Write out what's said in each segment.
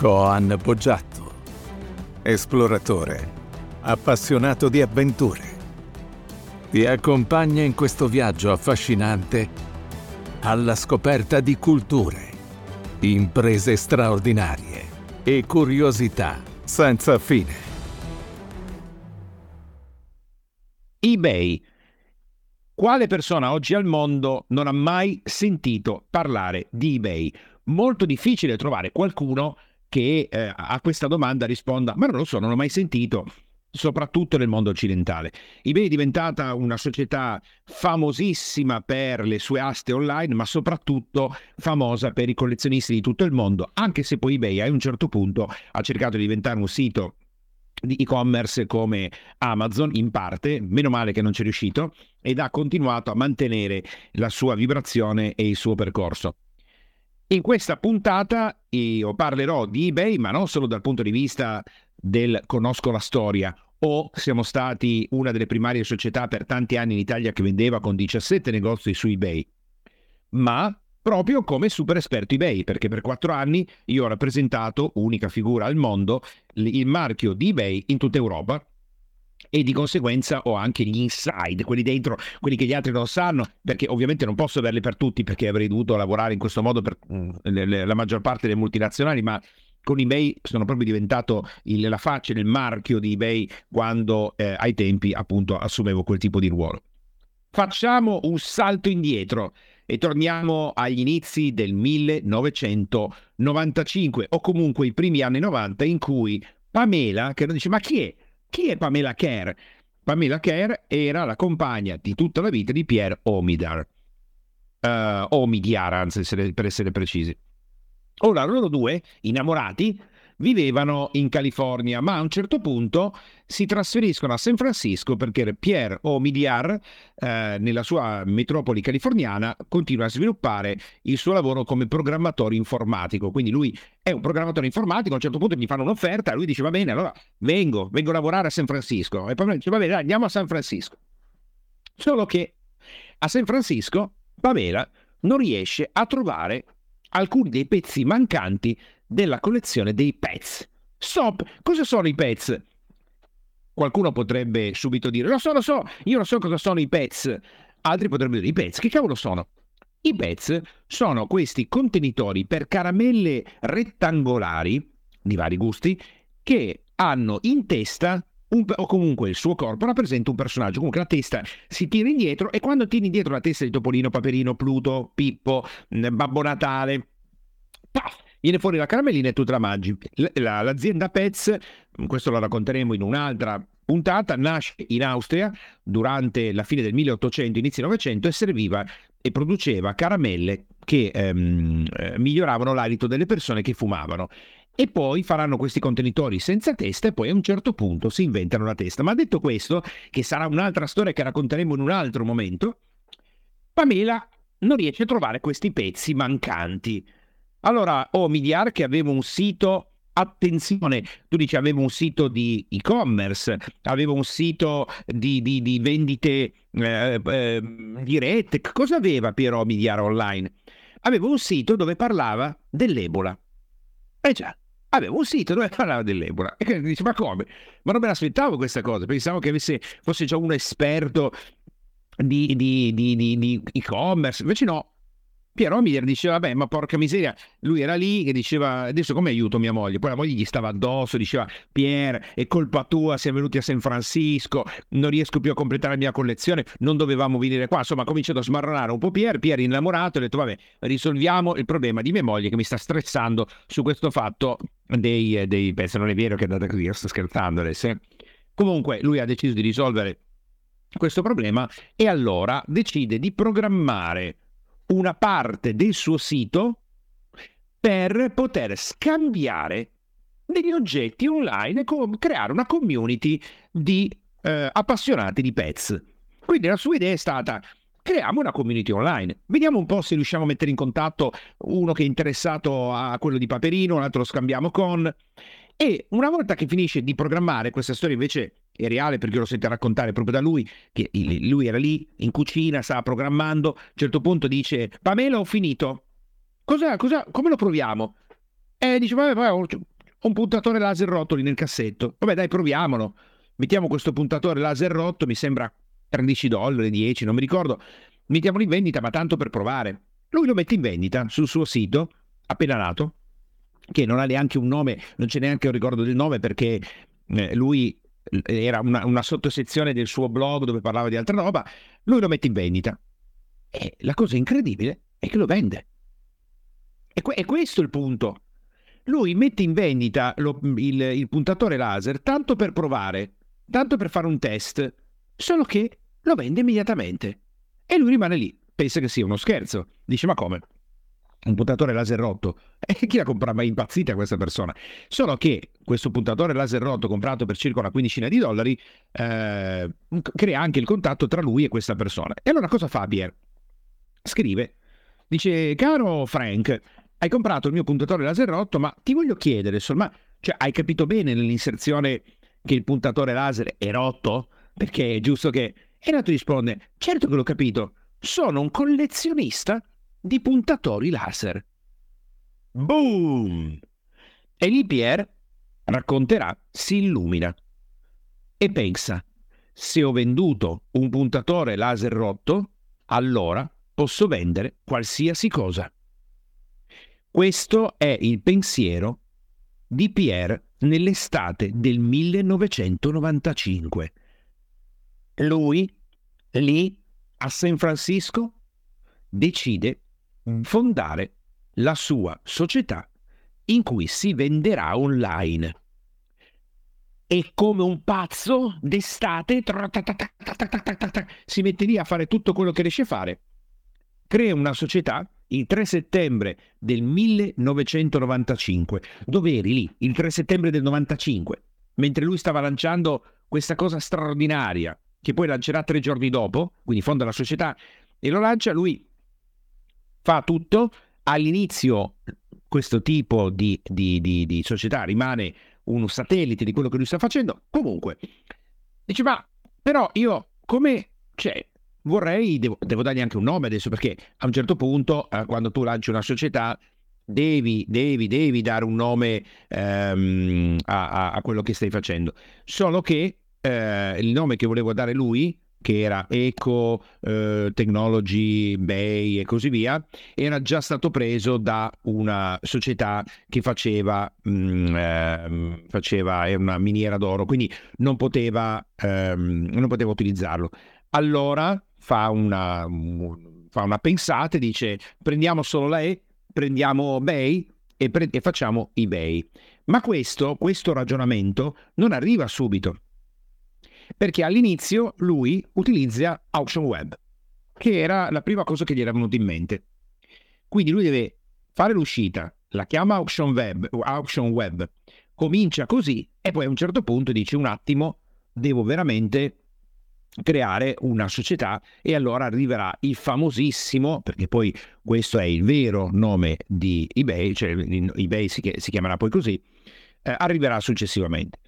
Coan Poggiatto, esploratore, appassionato di avventure. Ti accompagna in questo viaggio affascinante alla scoperta di culture, imprese straordinarie e curiosità senza fine. eBay. Quale persona oggi al mondo non ha mai sentito parlare di eBay? Molto difficile trovare qualcuno che eh, a questa domanda risponda, ma non lo so, non l'ho mai sentito, soprattutto nel mondo occidentale. eBay è diventata una società famosissima per le sue aste online, ma soprattutto famosa per i collezionisti di tutto il mondo, anche se poi eBay a un certo punto ha cercato di diventare un sito di e-commerce come Amazon in parte, meno male che non ci è riuscito, ed ha continuato a mantenere la sua vibrazione e il suo percorso. In questa puntata io parlerò di eBay, ma non solo dal punto di vista del conosco la storia. O siamo stati una delle primarie società per tanti anni in Italia che vendeva con 17 negozi su eBay, ma proprio come super esperto eBay, perché per quattro anni io ho rappresentato, unica figura al mondo, il marchio di eBay in tutta Europa e di conseguenza ho anche gli inside, quelli dentro, quelli che gli altri non sanno, perché ovviamente non posso averli per tutti perché avrei dovuto lavorare in questo modo per mm, la maggior parte delle multinazionali, ma con eBay sono proprio diventato il, la faccia, il marchio di eBay quando eh, ai tempi appunto assumevo quel tipo di ruolo. Facciamo un salto indietro e torniamo agli inizi del 1995 o comunque i primi anni 90 in cui Pamela, che non dice ma chi è? Chi è Pamela Kerr? Pamela Kerr era la compagna di tutta la vita di Pierre Omidar. Uh, Omidyar, anzi, per essere precisi. Ora, loro due, innamorati, vivevano in California, ma a un certo punto si trasferiscono a San Francisco perché Pierre Omidyar, eh, nella sua metropoli californiana, continua a sviluppare il suo lavoro come programmatore informatico. Quindi lui è un programmatore informatico, a un certo punto gli fanno un'offerta, lui dice va bene, allora vengo, vengo a lavorare a San Francisco. E poi dice va bene, andiamo a San Francisco. Solo che a San Francisco Pamela non riesce a trovare alcuni dei pezzi mancanti della collezione dei pets. Stop! Cosa sono i pets? Qualcuno potrebbe subito dire: Lo so, lo so, io non so cosa sono i pets. Altri potrebbero dire: I pets, che cavolo sono? I pets sono questi contenitori per caramelle rettangolari di vari gusti che hanno in testa un, o comunque il suo corpo rappresenta un personaggio. Comunque la testa si tira indietro e quando tiri indietro la testa di Topolino, Paperino, Pluto, Pippo, Babbo Natale, paf, viene fuori la caramellina e tu te la mangi. La, l'azienda Pets, questo lo racconteremo in un'altra puntata, nasce in Austria durante la fine del 1800, inizio 900 e serviva e produceva caramelle che ehm, eh, miglioravano l'alito delle persone che fumavano. E poi faranno questi contenitori senza testa e poi a un certo punto si inventano la testa. Ma detto questo, che sarà un'altra storia che racconteremo in un altro momento, Pamela non riesce a trovare questi pezzi mancanti. Allora, ho oh, Midiar che aveva un sito attenzione, tu dici avevo un sito di e-commerce, avevo un sito di, di, di vendite eh, eh, dirette, cosa aveva Piero Midiar online? Aveva un sito dove parlava dell'Ebola. Eh già, aveva un sito dove parlava dell'Ebola. E dice, ma come? Ma non me l'aspettavo questa cosa, pensavo che avesse, fosse già un esperto di, di, di, di e-commerce, invece no, Piero Miller diceva, vabbè, ma porca miseria, lui era lì che diceva, adesso come aiuto mia moglie? Poi la moglie gli stava addosso, diceva, Pier, è colpa tua, siamo venuti a San Francisco, non riesco più a completare la mia collezione, non dovevamo venire qua. Insomma, ha cominciato a smarronare un po' Pier, Pier innamorato, ha detto, vabbè, risolviamo il problema di mia moglie che mi sta stressando su questo fatto dei, dei penso non è vero che è andata così, sto scherzando adesso. Eh. Comunque, lui ha deciso di risolvere questo problema e allora decide di programmare una parte del suo sito per poter scambiare degli oggetti online e co- creare una community di eh, appassionati di pets. Quindi la sua idea è stata creiamo una community online. Vediamo un po' se riusciamo a mettere in contatto uno che è interessato a quello di Paperino, un altro lo scambiamo con. E una volta che finisce di programmare, questa storia invece è reale perché lo sento raccontare proprio da lui, che lui era lì in cucina, stava programmando, a un certo punto dice Pamela ho finito, cosa, cosa, come lo proviamo? E dice, vabbè, ho un puntatore laser rotto lì nel cassetto. Vabbè, dai, proviamolo. Mettiamo questo puntatore laser rotto, mi sembra 13 dollari, 10, non mi ricordo. Mettiamolo in vendita, ma tanto per provare. Lui lo mette in vendita sul suo sito, appena nato, che non ha neanche un nome, non c'è neanche un ricordo del nome perché eh, lui era una, una sottosezione del suo blog dove parlava di altra roba, lui lo mette in vendita. E la cosa incredibile è che lo vende. E, que- e questo è il punto. Lui mette in vendita lo, il, il puntatore laser tanto per provare, tanto per fare un test, solo che lo vende immediatamente. E lui rimane lì, pensa che sia uno scherzo. Dice, ma come? Un puntatore laser rotto. E chi la compra? Ma è impazzita questa persona. Solo che questo puntatore laser rotto comprato per circa una quindicina di dollari eh, crea anche il contatto tra lui e questa persona. E allora cosa fa Pierre? Scrive, dice, caro Frank, hai comprato il mio puntatore laser rotto, ma ti voglio chiedere, insomma, cioè, hai capito bene nell'inserzione che il puntatore laser è rotto? Perché è giusto che... E l'altro risponde, certo che l'ho capito, sono un collezionista di puntatori laser. Boom! E lì Pierre racconterà, si illumina e pensa, se ho venduto un puntatore laser rotto, allora posso vendere qualsiasi cosa. Questo è il pensiero di Pierre nell'estate del 1995. Lui, lì a San Francisco, decide fondare la sua società in cui si venderà online. E come un pazzo d'estate si mette lì a fare tutto quello che riesce a fare. Crea una società il 3 settembre del 1995. Dove eri lì? Il 3 settembre del 95, mentre lui stava lanciando questa cosa straordinaria, che poi lancerà tre giorni dopo, quindi fonda la società e lo lancia, lui fa tutto. All'inizio questo tipo di, di, di, di società rimane un satellite di quello che lui sta facendo. Comunque, dice, ma però io come... Cioè, vorrei, devo, devo, dargli anche un nome adesso perché a un certo punto, eh, quando tu lanci una società, devi, devi, devi dare un nome ehm, a, a, quello che stai facendo. Solo che eh, il nome che volevo dare lui che era Eco eh, Technology Bay e così via, era già stato preso da una società che faceva, mh, mm, eh, faceva una miniera d'oro, quindi non poteva, ehm, non poteva utilizzarlo. Allora fa una, fa una pensata e dice prendiamo solo E, prendiamo Bay e, pre- e facciamo eBay. Ma questo, questo ragionamento non arriva subito perché all'inizio lui utilizza Auction Web, che era la prima cosa che gli era venuta in mente. Quindi lui deve fare l'uscita, la chiama Auction Web, Auction Web comincia così e poi a un certo punto dice un attimo, devo veramente creare una società e allora arriverà il famosissimo, perché poi questo è il vero nome di eBay, cioè eBay si, chiamerà poi così, eh, arriverà successivamente.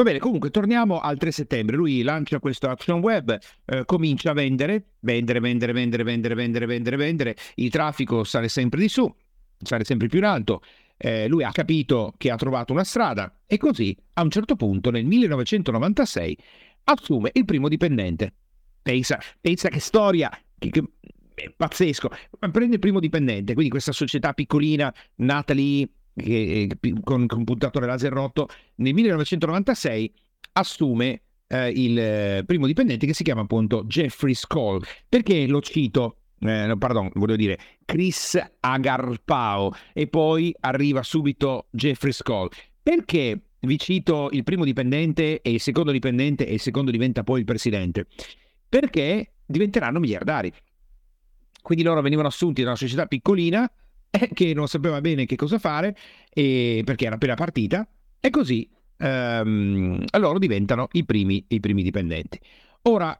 Va bene, comunque torniamo al 3 settembre. Lui lancia questo action web, eh, comincia a vendere, vendere, vendere, vendere, vendere, vendere, vendere, vendere. Il traffico sale sempre di su, sale sempre più in alto. Eh, lui ha capito che ha trovato una strada e così a un certo punto nel 1996 assume il primo dipendente. Pensa, pensa che storia, che, che, pazzesco. Prende il primo dipendente, quindi questa società piccolina nata lì che, con, con puntatore laser rotto, nel 1996 assume eh, il eh, primo dipendente che si chiama appunto Jeffrey Skoll. Perché lo cito? Eh, pardon, voglio dire Chris Agarpao e poi arriva subito Jeffrey Skoll. Perché vi cito il primo dipendente e il secondo dipendente e il secondo diventa poi il presidente? Perché diventeranno miliardari. Quindi loro venivano assunti da una società piccolina che non sapeva bene che cosa fare perché era appena partita e così ehm, loro diventano i primi, i primi dipendenti. Ora,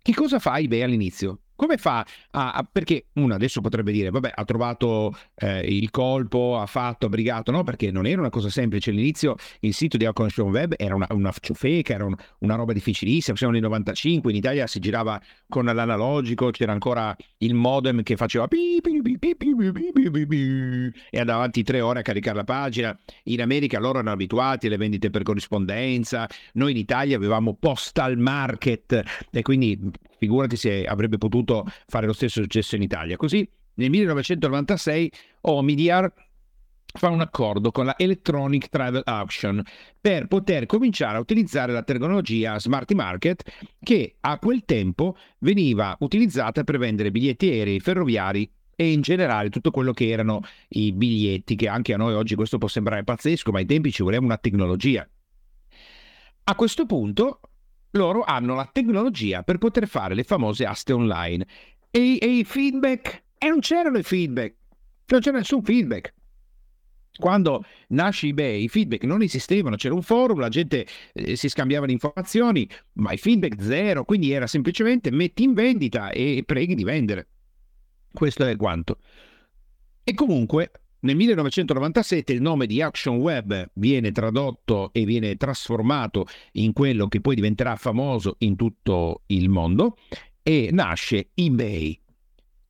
che cosa fa eBay all'inizio? Come fa a, a, perché uno adesso potrebbe dire, vabbè, ha trovato eh, il colpo, ha fatto, ha brigato, no? Perché non era una cosa semplice. All'inizio il sito di Alconnection Web era una, una ciofeca, era un, una roba difficilissima. Siamo nel 95, in Italia si girava con l'analogico, c'era ancora il modem che faceva e andava avanti tre ore a caricare la pagina. In America loro erano abituati alle vendite per corrispondenza, noi in Italia avevamo postal market e quindi figurati se avrebbe potuto fare lo stesso successo in Italia. Così nel 1996 Omidyar fa un accordo con la Electronic Travel Auction per poter cominciare a utilizzare la tecnologia Smart Market che a quel tempo veniva utilizzata per vendere biglietti aerei, ferroviari e in generale tutto quello che erano i biglietti, che anche a noi oggi questo può sembrare pazzesco, ma ai tempi ci voleva una tecnologia. A questo punto loro hanno la tecnologia per poter fare le famose aste online. E, e i feedback? E non c'erano i feedback, non c'era nessun feedback. Quando nasce eBay i feedback non esistevano, c'era un forum, la gente eh, si scambiava le informazioni, ma i feedback zero, quindi era semplicemente metti in vendita e preghi di vendere. Questo è quanto. E comunque nel 1997 il nome di Action Web viene tradotto e viene trasformato in quello che poi diventerà famoso in tutto il mondo e nasce eBay.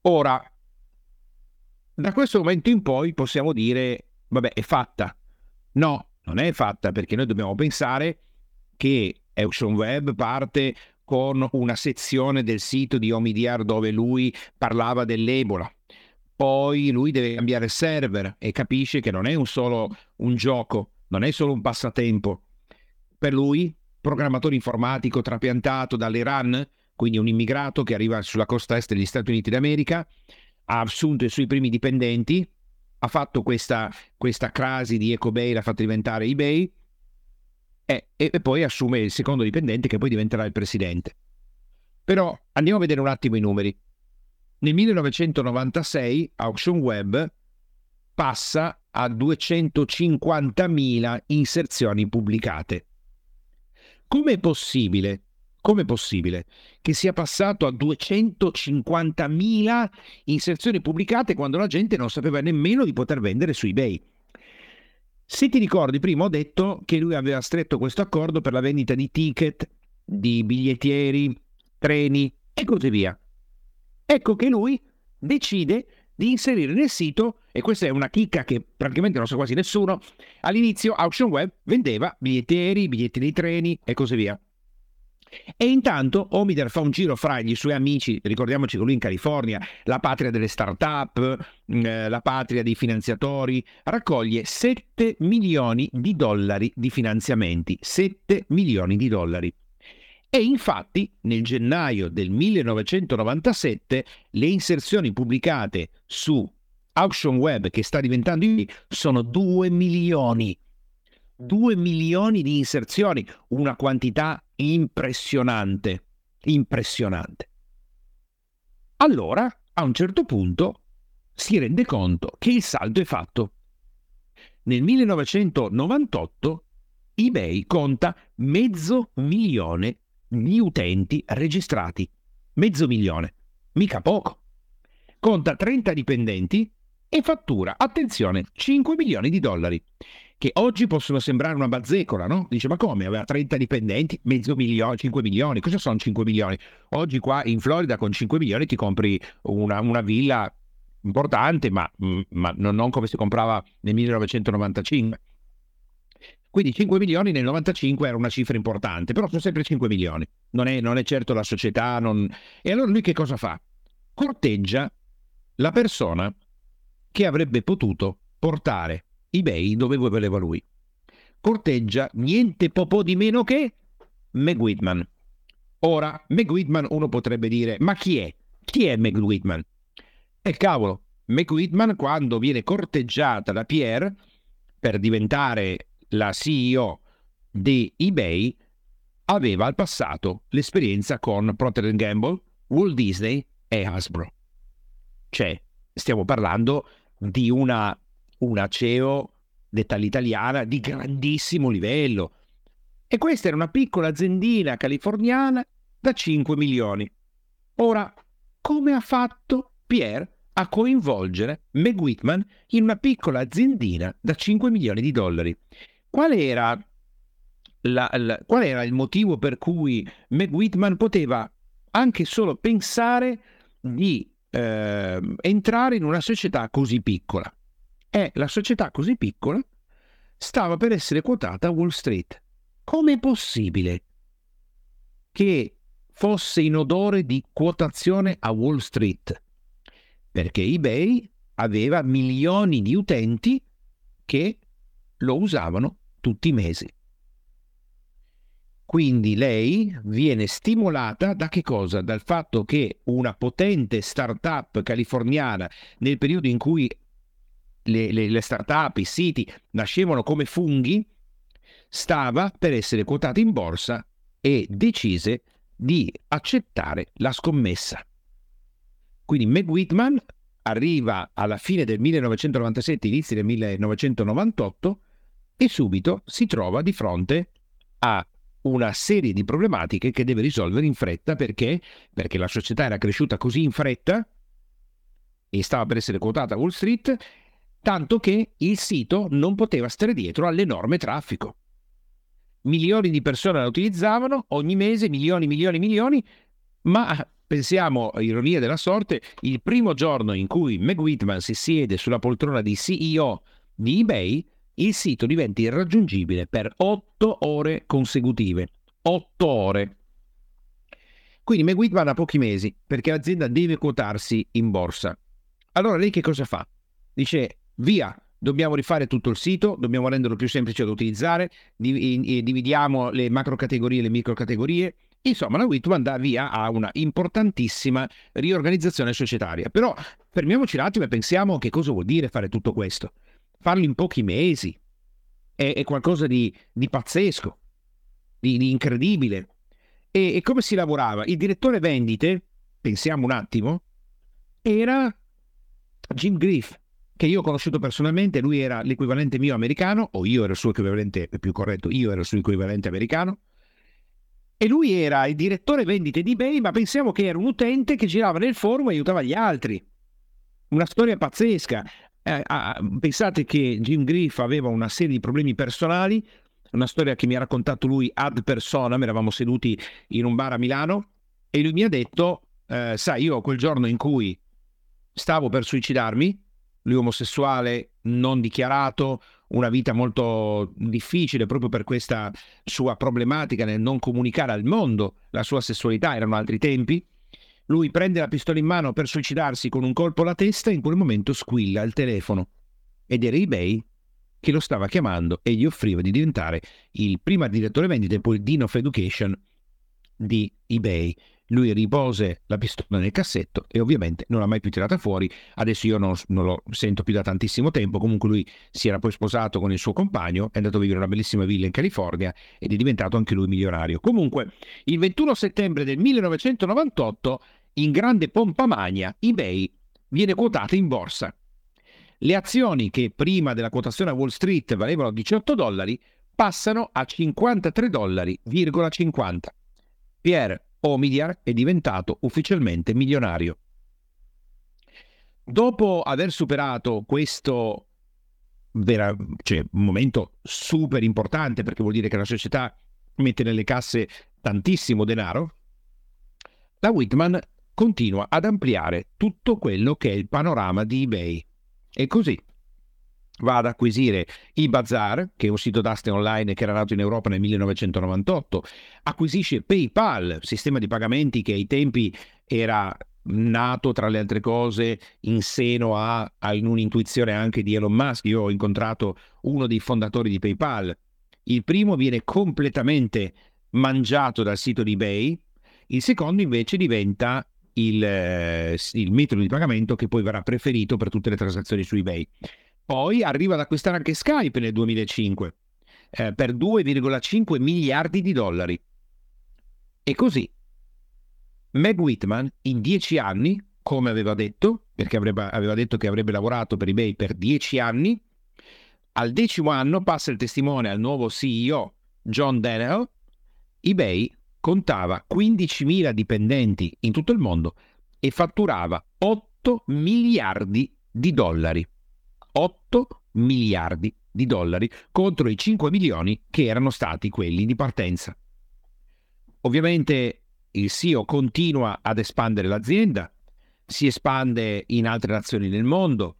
Ora, da questo momento in poi possiamo dire, vabbè, è fatta. No, non è fatta perché noi dobbiamo pensare che Action Web parte con una sezione del sito di Omidyar dove lui parlava dell'Ebola poi lui deve cambiare server e capisce che non è un solo un gioco, non è solo un passatempo. Per lui, programmatore informatico trapiantato dall'Iran, quindi un immigrato che arriva sulla costa est degli Stati Uniti d'America, ha assunto i suoi primi dipendenti, ha fatto questa, questa crasi di EcoBay, l'ha fatta diventare eBay, e, e poi assume il secondo dipendente che poi diventerà il presidente. Però andiamo a vedere un attimo i numeri. Nel 1996 Auction Web passa a 250.000 inserzioni pubblicate. Com'è possibile? Com'è possibile che sia passato a 250.000 inserzioni pubblicate quando la gente non sapeva nemmeno di poter vendere su eBay? Se ti ricordi, prima ho detto che lui aveva stretto questo accordo per la vendita di ticket, di bigliettieri, treni e così via. Ecco che lui decide di inserire nel sito, e questa è una chicca che praticamente non sa quasi nessuno, all'inizio Auction Web vendeva biglietti biglietti dei treni e così via. E intanto Omider fa un giro fra gli suoi amici, ricordiamoci che lui in California, la patria delle start-up, mm, eh, la patria dei finanziatori, raccoglie 7 milioni di dollari di finanziamenti, 7 milioni di dollari. E infatti nel gennaio del 1997 le inserzioni pubblicate su Auction Web, che sta diventando sono 2 milioni. 2 milioni di inserzioni, una quantità impressionante, impressionante. Allora, a un certo punto, si rende conto che il saldo è fatto. Nel 1998 eBay conta mezzo milione di utenti registrati. Mezzo milione. Mica poco. Conta 30 dipendenti e fattura, attenzione, 5 milioni di dollari. Che oggi possono sembrare una bazzecola, no? Dice, ma come? Aveva 30 dipendenti, mezzo milione, 5 milioni. Cosa sono 5 milioni? Oggi qua in Florida con 5 milioni ti compri una, una villa importante, ma, ma non come si comprava nel 1995. Quindi 5 milioni nel 95 era una cifra importante, però sono sempre 5 milioni. Non è, non è certo la società. Non... E allora lui che cosa fa? Corteggia la persona che avrebbe potuto portare eBay dove voleva lui. Corteggia niente po' di meno che Meg Whitman. Ora, Meg Whitman uno potrebbe dire, ma chi è? Chi è Meg Whitman? E cavolo, Meg Whitman quando viene corteggiata da Pierre per diventare la CEO di eBay, aveva al passato l'esperienza con Procter Gamble, Walt Disney e Hasbro. Cioè, stiamo parlando di una, una CEO detta all'italiana di grandissimo livello. E questa era una piccola aziendina californiana da 5 milioni. Ora, come ha fatto Pierre a coinvolgere Meg Whitman in una piccola aziendina da 5 milioni di dollari. Qual era, la, la, qual era il motivo per cui Meg Whitman poteva anche solo pensare di eh, entrare in una società così piccola? E la società così piccola stava per essere quotata a Wall Street. Com'è possibile che fosse in odore di quotazione a Wall Street? Perché eBay aveva milioni di utenti che lo usavano tutti i mesi. Quindi lei viene stimolata da che cosa? Dal fatto che una potente startup californiana nel periodo in cui le, le, le start i siti nascevano come funghi, stava per essere quotata in borsa e decise di accettare la scommessa. Quindi Meg Whitman arriva alla fine del 1997, inizi del 1998 e subito si trova di fronte a una serie di problematiche che deve risolvere in fretta perché? Perché la società era cresciuta così in fretta e stava per essere quotata a Wall Street tanto che il sito non poteva stare dietro all'enorme traffico. Milioni di persone la utilizzavano, ogni mese milioni, milioni, milioni, ma pensiamo, ironia della sorte, il primo giorno in cui Meg Whitman si siede sulla poltrona di CEO di eBay, il sito diventa irraggiungibile per otto ore consecutive. Otto ore. Quindi Meg Whitman ha pochi mesi perché l'azienda deve quotarsi in borsa. Allora lei che cosa fa? Dice via, dobbiamo rifare tutto il sito, dobbiamo renderlo più semplice da utilizzare, dividiamo le macro categorie e le micro categorie. Insomma, la Whitman dà via a una importantissima riorganizzazione societaria. Però fermiamoci un attimo e pensiamo che cosa vuol dire fare tutto questo. Farlo in pochi mesi è, è qualcosa di, di pazzesco, di, di incredibile. E, e come si lavorava? Il direttore vendite, pensiamo un attimo, era Jim Griff che io ho conosciuto personalmente, lui era l'equivalente mio americano, o io ero il suo equivalente, più corretto, io ero il suo equivalente americano, e lui era il direttore vendite di eBay, ma pensiamo che era un utente che girava nel forum e aiutava gli altri. Una storia pazzesca. Eh, ah, pensate che Jim Griff aveva una serie di problemi personali, una storia che mi ha raccontato lui ad persona, eravamo seduti in un bar a Milano, e lui mi ha detto, eh, sai, io quel giorno in cui stavo per suicidarmi, lui omosessuale non dichiarato, una vita molto difficile proprio per questa sua problematica nel non comunicare al mondo la sua sessualità, erano altri tempi. Lui prende la pistola in mano per suicidarsi con un colpo alla testa e in quel momento squilla il telefono. Ed era eBay che lo stava chiamando e gli offriva di diventare il primo direttore vendita e poi Dean of Education di eBay. Lui ripose la pistola nel cassetto e ovviamente non l'ha mai più tirata fuori. Adesso io non, non, lo sento più da tantissimo tempo. Comunque lui si era poi sposato con il suo compagno, è andato a vivere in una bellissima villa in California ed è diventato anche lui milionario. Comunque, il 21 settembre del 1998, in grande pompa magna, eBay viene quotata in borsa. Le azioni che prima della quotazione a Wall Street valevano 18 dollari passano a 53 dollari, 50. Pierre Omidyar è diventato ufficialmente milionario. Dopo aver superato questo vera, cioè, momento super importante, perché vuol dire che la società mette nelle casse tantissimo denaro, la Whitman continua ad ampliare tutto quello che è il panorama di eBay. E così va ad acquisire eBazaar, che è un sito d'aste online che era nato in Europa nel 1998, acquisisce PayPal, sistema di pagamenti che ai tempi era nato tra le altre cose in seno a, a un'intuizione anche di Elon Musk. Io ho incontrato uno dei fondatori di PayPal. Il primo viene completamente mangiato dal sito di eBay, il secondo invece diventa il, eh, il metodo di pagamento che poi verrà preferito per tutte le transazioni su eBay. Poi arriva ad acquistare anche Skype nel 2005 eh, per 2,5 miliardi di dollari. E così Meg Whitman in dieci anni, come aveva detto, perché avrebbe, aveva detto che avrebbe lavorato per eBay per dieci anni, al decimo anno passa il testimone al nuovo CEO John Daniel, eBay contava 15.000 dipendenti in tutto il mondo e fatturava 8 miliardi di dollari. 8 miliardi di dollari contro i 5 milioni che erano stati quelli di partenza. Ovviamente il CEO continua ad espandere l'azienda, si espande in altre nazioni del mondo,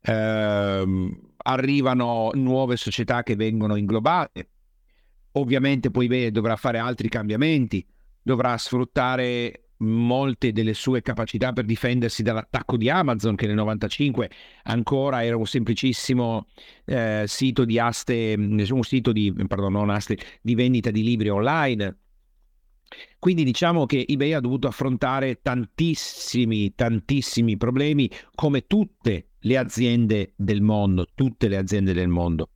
ehm, arrivano nuove società che vengono inglobate, ovviamente poi dovrà fare altri cambiamenti, dovrà sfruttare molte delle sue capacità per difendersi dall'attacco di Amazon che nel 95 ancora era un semplicissimo eh, sito di aste, un sito di, pardon, non aste, di vendita di libri online. Quindi diciamo che eBay ha dovuto affrontare tantissimi, tantissimi problemi come tutte le aziende del mondo, tutte le aziende del mondo.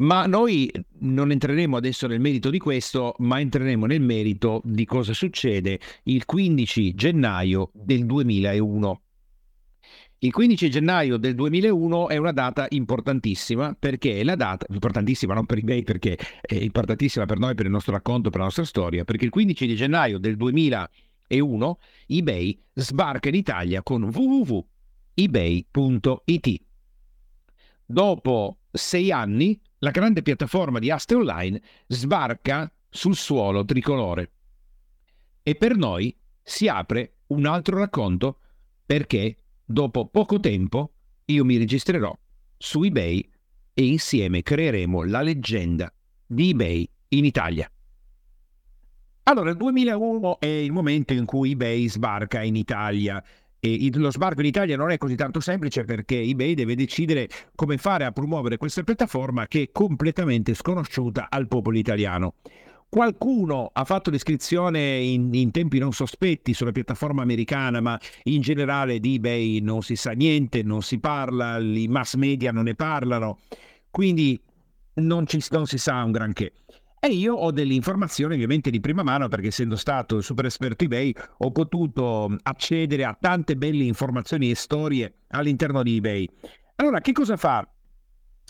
Ma noi non entreremo adesso nel merito di questo, ma entreremo nel merito di cosa succede il 15 gennaio del 2001. Il 15 gennaio del 2001 è una data importantissima perché è la data, importantissima non per eBay perché è importantissima per noi, per il nostro racconto, per la nostra storia, perché il 15 di gennaio del 2001 eBay sbarca in Italia con www.ebay.it. Dopo sei anni la grande piattaforma di aste online sbarca sul suolo tricolore. E per noi si apre un altro racconto perché dopo poco tempo io mi registrerò su eBay e insieme creeremo la leggenda di eBay in Italia. Allora, il 2001 è il momento in cui eBay sbarca in Italia e lo sbarco in Italia non è così tanto semplice perché eBay deve decidere come fare a promuovere questa piattaforma che è completamente sconosciuta al popolo italiano. Qualcuno ha fatto l'iscrizione in, in, tempi non sospetti sulla piattaforma americana, ma in generale di eBay non si sa niente, non si parla, i mass media non ne parlano, quindi non, ci, non si sa un granché. E io ho delle informazioni ovviamente di prima mano perché essendo stato super esperto eBay ho potuto accedere a tante belle informazioni e storie all'interno di eBay. Allora, che cosa fa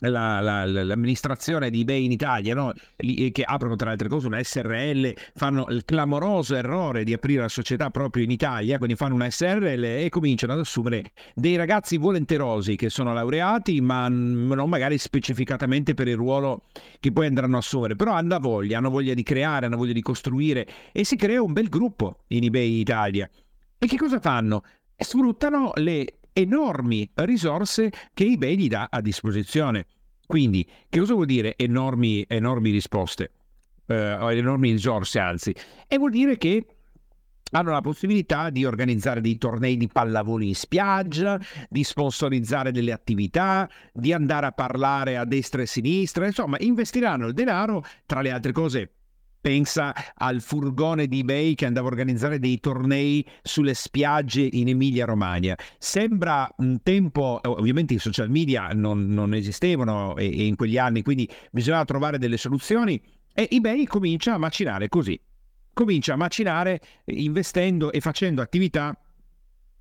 la, la, l'amministrazione di eBay in Italia, no? Eh, che aprono tra le altre cose una SRL, fanno il clamoroso errore di aprire la società proprio in Italia, quindi fanno una SRL e cominciano ad assumere dei ragazzi volenterosi che sono laureati, ma non magari specificatamente per il ruolo che poi andranno a assumere, però hanno voglia, hanno voglia di creare, hanno voglia di costruire e si crea un bel gruppo in eBay Italia. E che cosa fanno? Sfruttano le enormi risorse che eBay gli dà a disposizione. Quindi, che cosa vuol dire enormi, enormi risposte? Eh, enormi risorse, anzi, e vuol dire che hanno la possibilità di organizzare dei tornei di pallavolo in spiaggia, di sponsorizzare delle attività, di andare a parlare a destra e a sinistra, insomma, investiranno il denaro, tra le altre cose, Pensa al furgone di eBay che andava a organizzare dei tornei sulle spiagge in Emilia-Romagna. Sembra un tempo, ovviamente i social media non, non esistevano e, e in quegli anni, quindi bisognava trovare delle soluzioni e eBay comincia a macinare così. Comincia a macinare investendo e facendo attività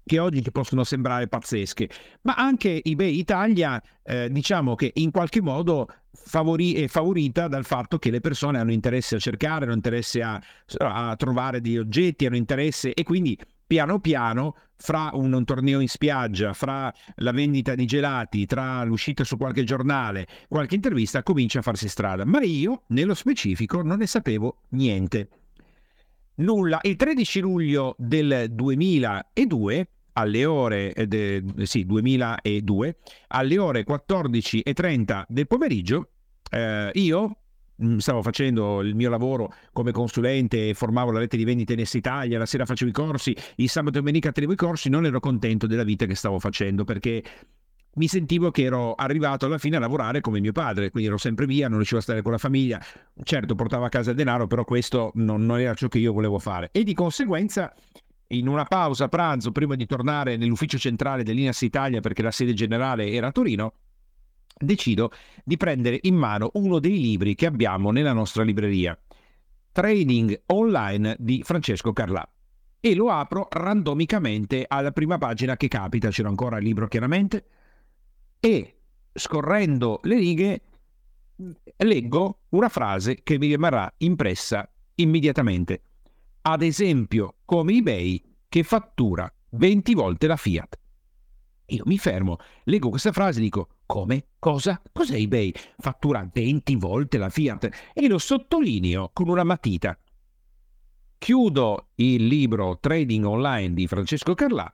che oggi ti possono sembrare pazzesche, ma anche eBay Italia, eh, diciamo che in qualche modo favori- è favorita dal fatto che le persone hanno interesse a cercare, hanno interesse a, a trovare degli oggetti, hanno interesse e quindi piano piano fra un, un, torneo in spiaggia, fra la vendita di gelati, tra l'uscita su qualche giornale, qualche intervista comincia a farsi strada. Ma io, nello specifico, non ne sapevo niente. Nulla. Il 13 luglio del 2002 alle ore eh, de, sì, 2002 alle ore 14.30 del pomeriggio eh, io mm, stavo facendo il mio lavoro come consulente, formavo la rete di vendita in Italia, la sera facevo i corsi, il sabato e domenica tenevo i corsi, non ero contento della vita che stavo facendo perché mi sentivo che ero arrivato alla fine a lavorare come mio padre, quindi ero sempre via, non riuscivo a stare con la famiglia, certo portavo a casa il denaro, però questo non, non era ciò che io volevo fare. E di conseguenza in una pausa pranzo prima di tornare nell'ufficio centrale dell'Inas Italia perché la sede generale era a Torino, decido di prendere in mano uno dei libri che abbiamo nella nostra libreria, Trading Online di Francesco Carlà. E lo apro randomicamente alla prima pagina che capita, c'era ancora il libro chiaramente, e scorrendo le righe leggo una frase che mi rimarrà impressa immediatamente ad esempio come eBay che fattura 20 volte la Fiat. Io mi fermo, leggo questa frase e dico: Come? Cosa? Cos'è eBay? Fattura 20 volte la Fiat e lo sottolineo con una matita. Chiudo il libro Trading Online di Francesco Carlà,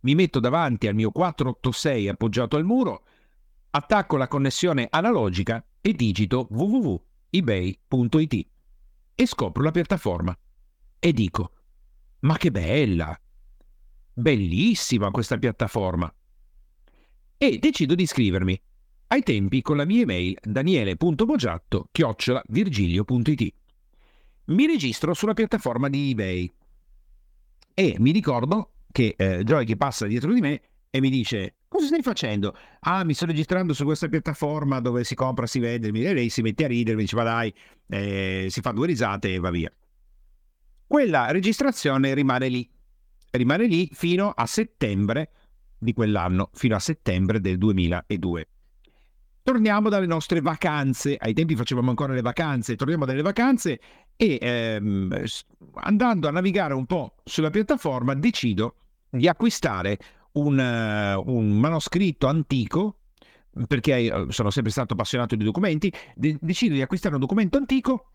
mi metto davanti al mio 486 appoggiato al muro, attacco la connessione analogica e digito www.ebay.it e scopro la piattaforma. E dico: Ma che bella! Bellissima questa piattaforma! e decido di iscrivermi. Ai tempi con la mia email daniele.bogiatto-virgilio.it. Mi registro sulla piattaforma di eBay e mi ricordo che eh, Joy che passa dietro di me e mi dice cosa stai facendo? Ah mi sto registrando su questa piattaforma dove si compra, si vende, e lei si mette a ridere, mi dice ma dai, eh, si fa due risate e va via. Quella registrazione rimane lì, rimane lì fino a settembre di quell'anno fino a settembre del 2002. Torniamo dalle nostre vacanze, ai tempi facevamo ancora le vacanze, torniamo dalle vacanze e ehm, andando a navigare un po' sulla piattaforma decido di acquistare un, uh, un manoscritto antico perché eh, sono sempre stato appassionato di documenti, de- decido di acquistare un documento antico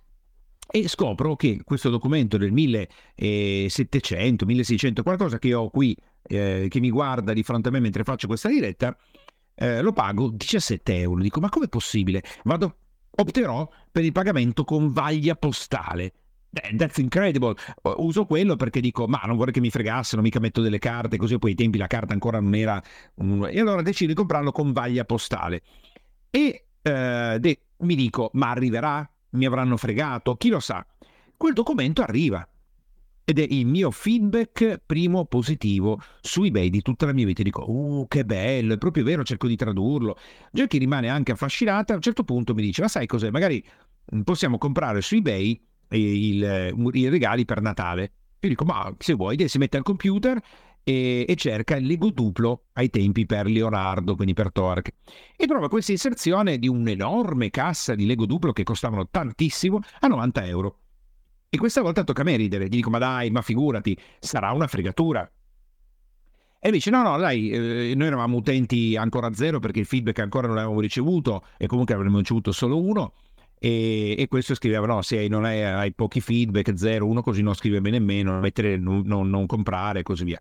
e scopro che questo documento del 1700, 1600, qualcosa che ho qui, eh, che mi guarda di fronte a me mentre faccio questa diretta, eh, lo pago 17 euro. Dico, ma com'è possibile? Vado, opterò per il pagamento con vaglia postale. That's incredible. Uso quello perché dico, ma non vorrei che mi fregassero, mica metto delle carte, così poi ai tempi la carta ancora non era... E allora decido di comprarlo con vaglia postale. E eh, de- mi dico, ma arriverà? Mi avranno fregato, chi lo sa. Quel documento arriva ed è il mio feedback primo positivo su eBay di tutta la mia vita. Dico, uh, che bello, è proprio vero, cerco di tradurlo. Jackie rimane anche affascinata, a un certo punto mi dice, ma sai cos'è, magari mm, possiamo comprare su eBay il, i regali per Natale. Io dico, ma se vuoi, si mette al computer e, e, cerca il Lego duplo ai tempi per Leonardo, quindi per Torque. E trova questa inserzione di un'enorme cassa di Lego duplo che costavano tantissimo a 90 euro. E questa volta tocca a me ridere, gli dico ma dai, ma figurati, sarà una fregatura. E dice no, no, dai, eh, noi eravamo utenti ancora zero perché il feedback ancora non l'avevamo ricevuto e comunque avremmo ricevuto solo uno e, e, questo scriveva no se non hai, hai pochi feedback 0 1 così non scrive nemmeno mettere non, non, non comprare e così via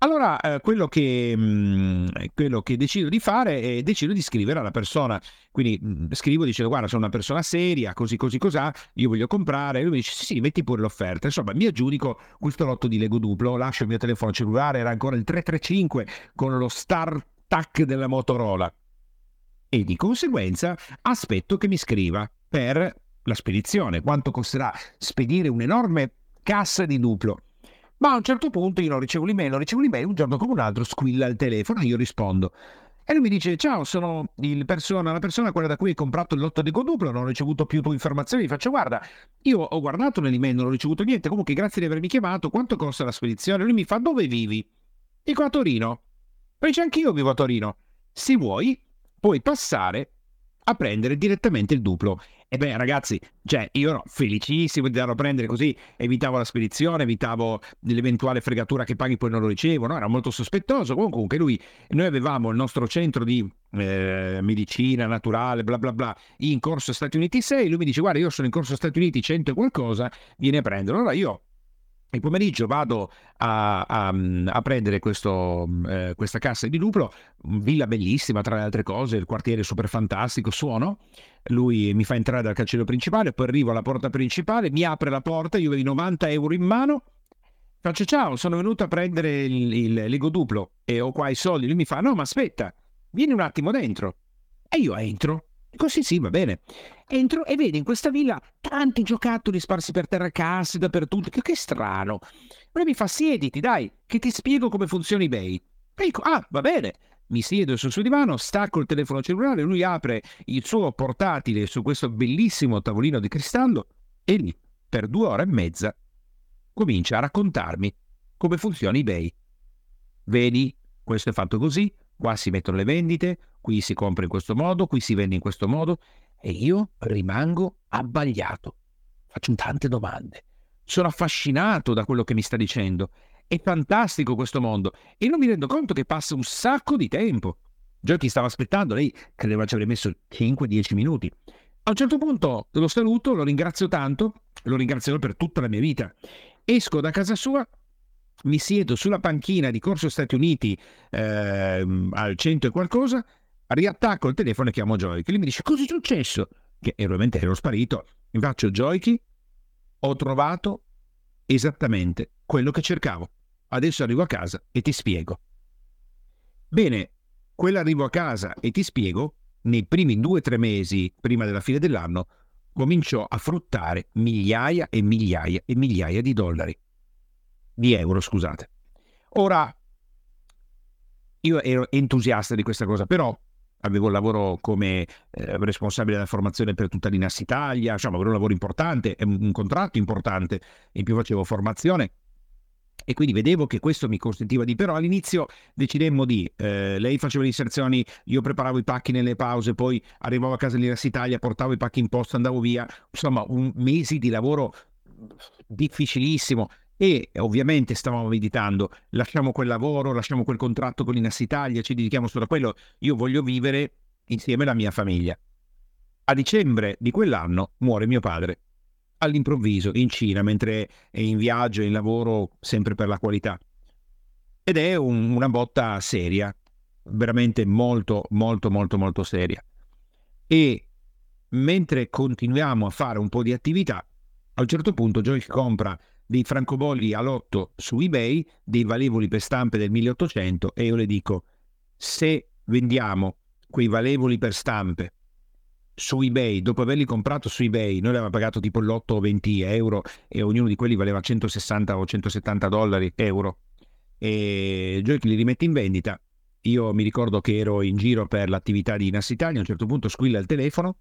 allora, eh, quello, che, mh, mm, quello, che, decido di fare è decido di scrivere alla persona. Quindi mh, mm, scrivo dicendo: Guarda, sono una persona seria, così, così, cos'ha, io voglio comprare. E lui mi dice: Sì, sì, metti pure l'offerta. Insomma, mi aggiudico questo lotto di Lego duplo, lascio il mio telefono cellulare, era ancora il 335 con lo Star Tac della Motorola. E di conseguenza aspetto che mi scriva per la spedizione. Quanto costerà spedire un'enorme cassa di duplo? Ma a un certo punto io non ricevo l'email, non ricevo l'email, un giorno come un altro squilla il telefono e io rispondo. E lui mi dice: Ciao, sono persona, la persona quella da cui hai comprato il lotto di Goduplo, non ho ricevuto più tue informazioni. Gli faccio: Guarda, io ho guardato nell'email, non ho ricevuto niente. Comunque, grazie di avermi chiamato. Quanto costa la spedizione? Lui mi fa: Dove vivi? Dico a Torino. Poi c'è anch'io vivo a Torino. Se vuoi, puoi passare a prendere direttamente il duplo. E beh, ragazzi, cioè, io ero felicissimo di darlo a prendere così, evitavo la spedizione, evitavo l'eventuale fregatura che paghi poi non lo ricevo, no? era molto sospettoso. Comunque lui, noi avevamo il nostro centro di eh, medicina naturale, bla bla bla, in corso Stati Uniti 6, lui mi dice guarda io sono in corso Stati Uniti 100 e qualcosa, vieni a prenderlo. Allora io il pomeriggio vado a, a, a prendere questo, eh, questa cassa di Duplo, villa bellissima tra le altre cose, il quartiere super fantastico, suono, lui mi fa entrare dal cancello principale, poi arrivo alla porta principale, mi apre la porta, io vedo 90 euro in mano, faccio ciao, sono venuto a prendere il, il Lego Duplo e ho qua i soldi, lui mi fa no ma aspetta, vieni un attimo dentro. E io entro Dico sì, sì, va bene. Entro e vedo in questa villa tanti giocattoli sparsi per terra, casse dappertutto. Che, che strano. Poi mi fa siediti, dai, che ti spiego come funziona eBay. E dico, ah, va bene. Mi siedo sul suo divano, stacco il telefono cellulare, lui apre il suo portatile su questo bellissimo tavolino di cristallo e lì, per due ore e mezza, comincia a raccontarmi come funziona eBay. Vedi, questo è fatto così, Qua si mettono le vendite, qui si compra in questo modo, qui si vende in questo modo e io rimango abbagliato. Faccio tante domande. Sono affascinato da quello che mi sta dicendo È fantastico questo mondo e non mi rendo conto che passa un sacco di tempo. Giochi stava aspettando, lei credeva ci avrebbe messo 5-10 minuti. A un certo punto lo saluto, lo ringrazio tanto, lo ringrazierò per tutta la mia vita. Esco da casa sua, mi siedo sulla panchina di Corso Stati Uniti eh, al centro e qualcosa, riattacco il telefono e chiamo Joyke. Lui mi dice cosa è successo? Che ovviamente ero sparito. Mi faccio Joyke, ho trovato esattamente quello che cercavo. Adesso arrivo a casa e ti spiego. Bene, quell'arrivo a casa e ti spiego, nei primi due o tre mesi prima della fine dell'anno, cominciò a fruttare migliaia e migliaia e migliaia di dollari. Di euro, scusate. Ora, io ero entusiasta di questa cosa, però avevo il lavoro come eh, responsabile della formazione per tutta l'Inas Italia, diciamo, avevo un lavoro importante, un contratto importante, in più facevo formazione. E quindi vedevo che questo mi consentiva di, però all'inizio decidemmo di, eh, lei faceva le inserzioni, io preparavo i pacchi nelle pause, poi arrivavo a casa dell'Iras Italia, portavo i pacchi in posta, andavo via, insomma un mesi di lavoro difficilissimo e ovviamente stavamo meditando, lasciamo quel lavoro, lasciamo quel contratto con Inas Italia, ci dedichiamo solo a quello, io voglio vivere insieme alla mia famiglia. A dicembre di quell'anno muore mio padre, all'improvviso, in Cina, mentre è in viaggio, in lavoro, sempre per la qualità. Ed è un, una botta seria, veramente molto, molto, molto, molto seria. E mentre continuiamo a fare un po' di attività, a un certo punto Joyce compra dei francobolli a lotto su eBay, dei valevoli per stampe del 1800 e io le dico, se vendiamo quei valevoli per stampe su eBay, dopo averli comprato su eBay, noi avevamo pagato tipo l'8 o 20 euro e ognuno di quelli valeva 160 o 170 dollari, euro. E Joy li rimette in vendita. Io mi ricordo che ero in giro per l'attività di Inas Italia, a un certo punto squilla il telefono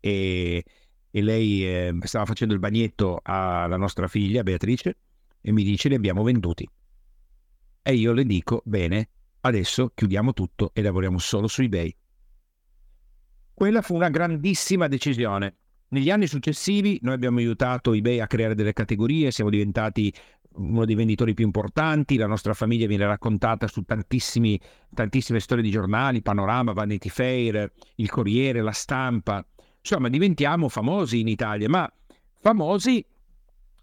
e e lei eh, stava facendo il bagnetto alla nostra figlia Beatrice e mi dice li abbiamo venduti. E io le dico, bene, adesso chiudiamo tutto e lavoriamo solo su eBay. Quella fu una grandissima decisione. Negli anni successivi noi abbiamo aiutato eBay a creare delle categorie, siamo diventati uno dei venditori più importanti, la nostra famiglia viene raccontata su tantissime storie di giornali, Panorama, Vanity Fair, Il Corriere, La Stampa, Insomma, diventiamo famosi in Italia, ma famosi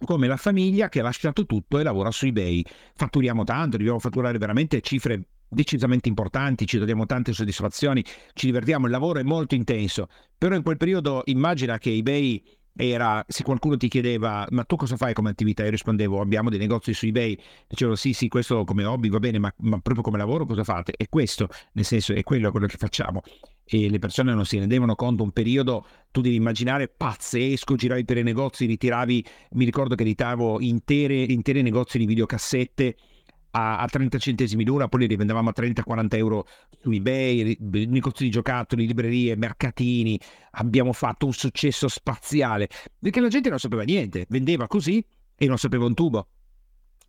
come la famiglia che ha lasciato tutto e lavora su eBay. Fatturiamo tanto, dobbiamo fatturare veramente cifre decisamente importanti, ci diamo tante soddisfazioni, ci divertiamo, il lavoro è molto intenso, però in quel periodo immagina che eBay era, se qualcuno ti chiedeva ma tu cosa fai come attività? Io rispondevo abbiamo dei negozi su eBay, dicevo sì sì questo come hobby va bene ma, ma proprio come lavoro cosa fate? E questo nel senso è quello, quello che facciamo e le persone non si rendevano conto un periodo tu devi immaginare pazzesco giravi per i negozi ritiravi mi ricordo che ritiravo intere, intere negozi di videocassette a, a 30 centesimi l'ora, poi li rivendevamo a 30-40 euro su eBay, negozi di giocattoli, librerie, mercatini. Abbiamo fatto un successo spaziale perché la gente non sapeva niente, vendeva così e non sapeva un tubo.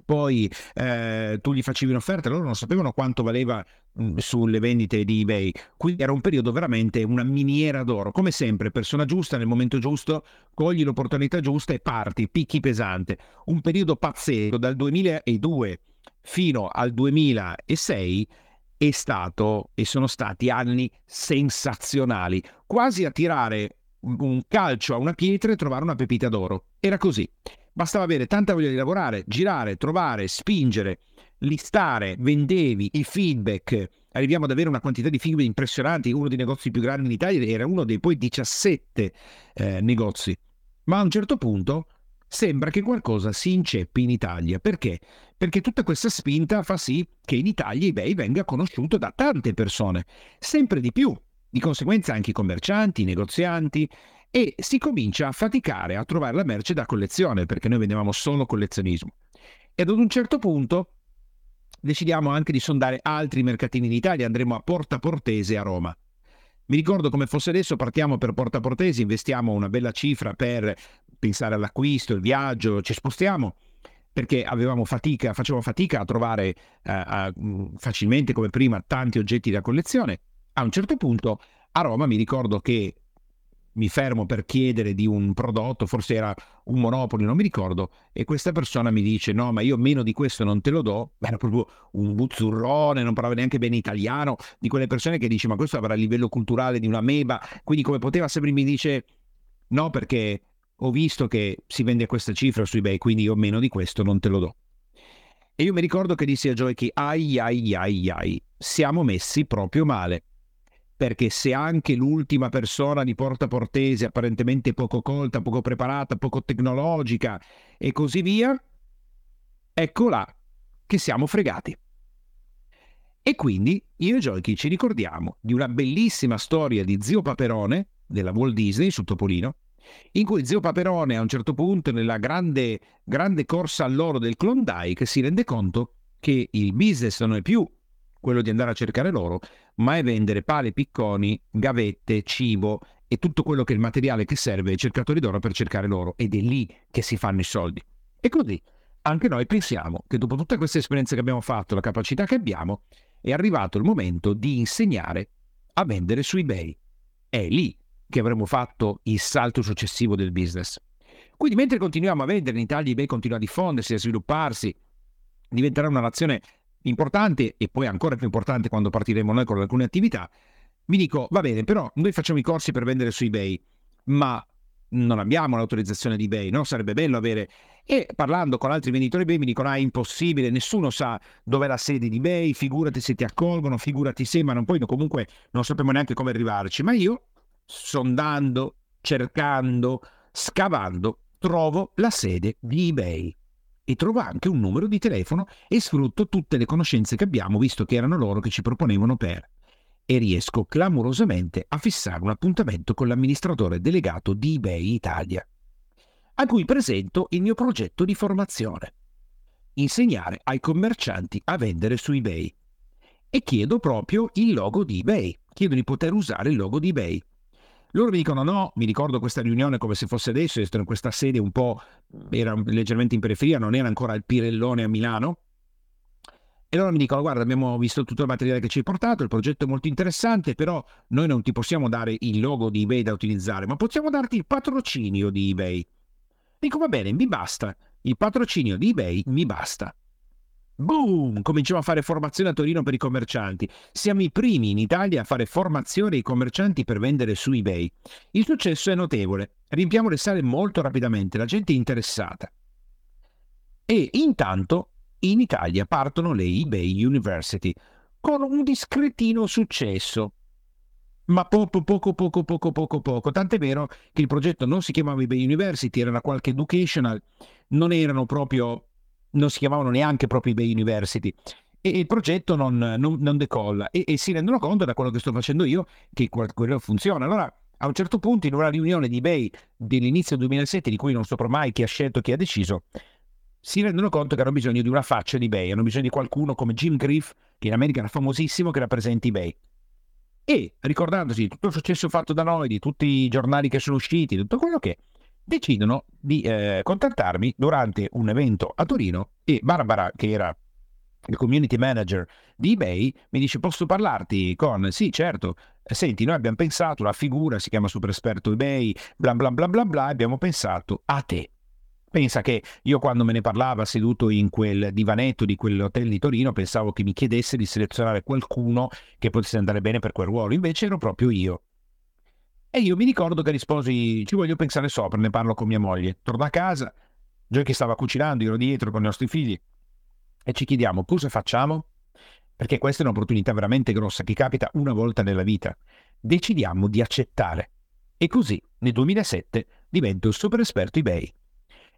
Poi eh, tu gli facevi un'offerta, loro non sapevano quanto valeva mh, mm, sulle vendite di eBay. Quindi era un periodo veramente una miniera d'oro. Come sempre, persona giusta nel momento giusto, cogli l'opportunità giusta e parti, picchi pesante. Un periodo pazzesco dal 2002 fino al 2006 è stato e sono stati anni sensazionali, quasi a tirare un calcio a una pietra e trovare una pepita d'oro. Era così. Bastava avere tanta voglia di lavorare, girare, trovare, spingere, listare, vendevi, i feedback. Arriviamo ad avere una quantità di feedback impressionanti. Uno dei negozi più grandi in Italia era uno dei poi 17 eh, negozi. Ma a un certo punto sembra che qualcosa si inceppi in Italia. Perché? Perché tutta questa spinta fa sì che in Italia eBay venga conosciuto da tante persone, sempre di più. Di conseguenza anche i commercianti, i negozianti, e si comincia a faticare a trovare la merce da collezione, perché noi vendevamo solo collezionismo. E ad un certo punto decidiamo anche di sondare altri mercatini in Italia, andremo a Porta Portese a Roma. Mi ricordo come fosse adesso, partiamo per Porta Portese, investiamo una bella cifra per pensare all'acquisto, il viaggio, ci spostiamo perché avevamo fatica, facevamo fatica a trovare eh, mm, facilmente come prima tanti oggetti da collezione. A un certo punto a Roma mi ricordo che mi fermo per chiedere di un prodotto, forse era un monopoli, non mi ricordo, e questa persona mi dice no, ma io meno di questo non te lo do, era proprio un buzzurrone, non parlava neanche bene italiano, di quelle persone che dici ma questo avrà il livello culturale di una meba, quindi come poteva sempre mi dice no perché ho visto che si vende questa cifra su eBay, quindi io meno di questo non te lo do. E io mi ricordo che dissi a Joy che ai ai ai ai, siamo messi proprio male. Perché se anche l'ultima persona di Porta Portese, apparentemente poco colta, poco preparata, poco tecnologica e così via, ecco là che siamo fregati. E quindi io e Joyki ci ricordiamo di una bellissima storia di zio Paperone della Walt Disney su Topolino, in cui zio Paperone a un certo punto nella grande, grande corsa all'oro del Klondike si rende conto che il business non è più quello di andare a cercare l'oro, ma è vendere pale, picconi, gavette, cibo e tutto quello che è il materiale che serve ai cercatori d'oro per cercare l'oro ed è lì che si fanno i soldi. E così anche noi pensiamo che dopo tutte queste esperienze che abbiamo fatto, la capacità che abbiamo, è arrivato il momento di insegnare a vendere su eBay. È lì che avremo fatto il salto successivo del business. Quindi mentre continuiamo a vendere in Italia, eBay continua a diffondersi, a svilupparsi, diventerà una nazione importante e poi ancora più importante quando partiremo noi con alcune attività, mi dico, va bene, però noi facciamo i corsi per vendere su eBay, ma non abbiamo l'autorizzazione di eBay, no? Sarebbe bello avere... E parlando con altri venditori eBay mi dicono, ah, è impossibile, nessuno sa dov'è la sede di eBay, figurati se ti accolgono, figurati se, ma non, poi comunque non sappiamo neanche come arrivarci. Ma io sondando, cercando, scavando, trovo la sede di eBay e trovo anche un numero di telefono e sfrutto tutte le conoscenze che abbiamo, visto che erano loro che ci proponevano per. E riesco clamorosamente a fissare un appuntamento con l'amministratore delegato di eBay Italia, a cui presento il mio progetto di formazione. Insegnare ai commercianti a vendere su eBay. E chiedo proprio il logo di eBay. Chiedo di poter usare il logo di eBay. Loro mi dicono no, mi ricordo questa riunione come se fosse adesso, in questa sede un po', era leggermente in periferia, non era ancora il Pirellone a Milano. E loro mi dicono guarda abbiamo visto tutto il materiale che ci hai portato, il progetto è molto interessante, però noi non ti possiamo dare il logo di eBay da utilizzare, ma possiamo darti il patrocinio di eBay. Dico va bene, mi basta, il patrocinio di eBay mi basta. Boom! Cominciamo a fare formazione a Torino per i commercianti. Siamo i primi in Italia a fare formazione ai commercianti per vendere su eBay. Il successo è notevole. Riempiamo le sale molto rapidamente, la gente è interessata. E intanto in Italia partono le eBay University con un discretino successo. Ma poco, poco, poco, poco, poco, poco. Tant'è vero che il progetto non si chiamava eBay University, era qualche educational, non erano proprio non si chiamavano neanche proprio eBay University e il progetto non, non, non decolla e, e, si rendono conto da quello che sto facendo io che quello funziona. Allora a un certo punto in una riunione di eBay dell'inizio 2007 di cui non saprò mai chi ha scelto, chi ha deciso, si rendono conto che hanno bisogno di una faccia di eBay, hanno bisogno di qualcuno come Jim Griff che in America era famosissimo che rappresenti eBay. E ricordandosi di tutto il successo fatto da noi, di tutti i giornali che sono usciti, tutto quello che decidono di eh, contattarmi durante un evento a Torino e Barbara, che era il community manager di eBay, mi dice posso parlarti con, sì certo, senti noi abbiamo pensato, la figura si chiama super esperto eBay, bla bla bla bla bla, abbiamo pensato a te. Pensa che io quando me ne parlava seduto in quel divanetto di quell'hotel di Torino pensavo che mi chiedesse di selezionare qualcuno che potesse andare bene per quel ruolo, invece ero proprio io. E io mi ricordo che risposi, ci voglio pensare sopra, ne parlo con mia moglie. Torno a casa, che stava cucinando, io ero dietro con i nostri figli, e ci chiediamo cosa facciamo? Perché questa è un'opportunità veramente grossa che capita una volta nella vita. Decidiamo di accettare. E così, nel 2007, divento super esperto eBay.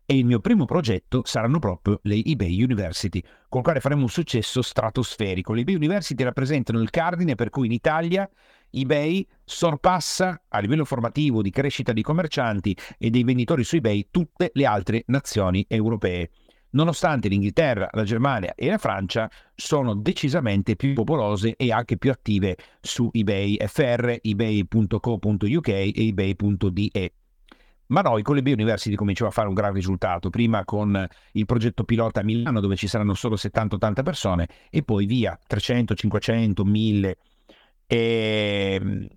E il mio primo progetto saranno proprio le eBay University, con il quale faremo un successo stratosferico. Le eBay University rappresentano il cardine per cui in Italia eBay sorpassa a livello formativo di crescita di commercianti e dei venditori su eBay tutte le altre nazioni europee. Nonostante l'Inghilterra, la Germania e la Francia sono decisamente più popolose e anche più attive su eBay FR, ebay.co.uk e ebay.de. Ma noi con l'eBay University cominciamo a fare un gran risultato, prima con il progetto pilota a Milano dove ci saranno solo 70-80 persone e poi via 300, 500, 1000 e, ehm,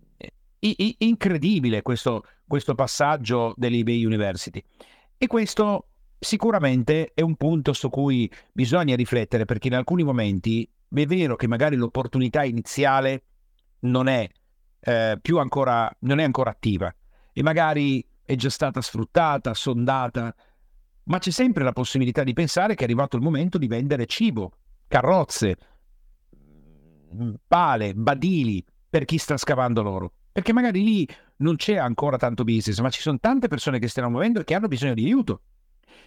I- incredibile questo, questo passaggio dell'eBay University. E questo sicuramente è un punto su cui bisogna riflettere perché in alcuni momenti è vero che magari l'opportunità iniziale non è eh, più ancora, non è ancora attiva e magari è già stata sfruttata, sondata, ma c'è sempre la possibilità di pensare che è arrivato il momento di vendere cibo, carrozze, pale, badili per chi sta scavando l'oro. Perché magari lì non c'è ancora tanto business, ma ci sono tante persone che stanno muovendo e che hanno bisogno di aiuto.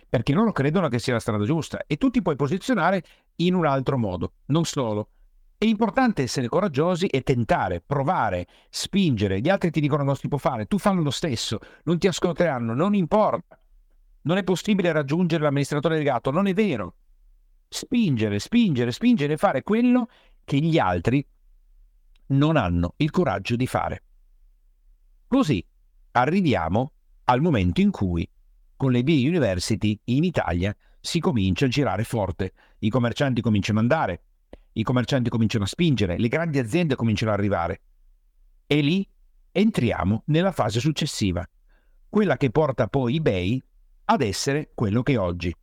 Perché loro credono che sia la strada giusta e tu ti puoi posizionare in un altro modo, non solo. È importante essere coraggiosi e tentare, provare, spingere. Gli altri ti dicono non si può fare, tu fallo lo stesso, non ti ascolteranno, non importa. Non è possibile raggiungere l'amministratore delegato, non è vero. Spingere, spingere, spingere fare quello che gli altri non hanno il coraggio di fare. Così arriviamo al momento in cui con le BI University in Italia si comincia a girare forte, i commercianti cominciano ad andare, i commercianti cominciano a spingere, le grandi aziende cominciano ad arrivare. E lì entriamo nella fase successiva, quella che porta poi eBay ad essere quello che è oggi.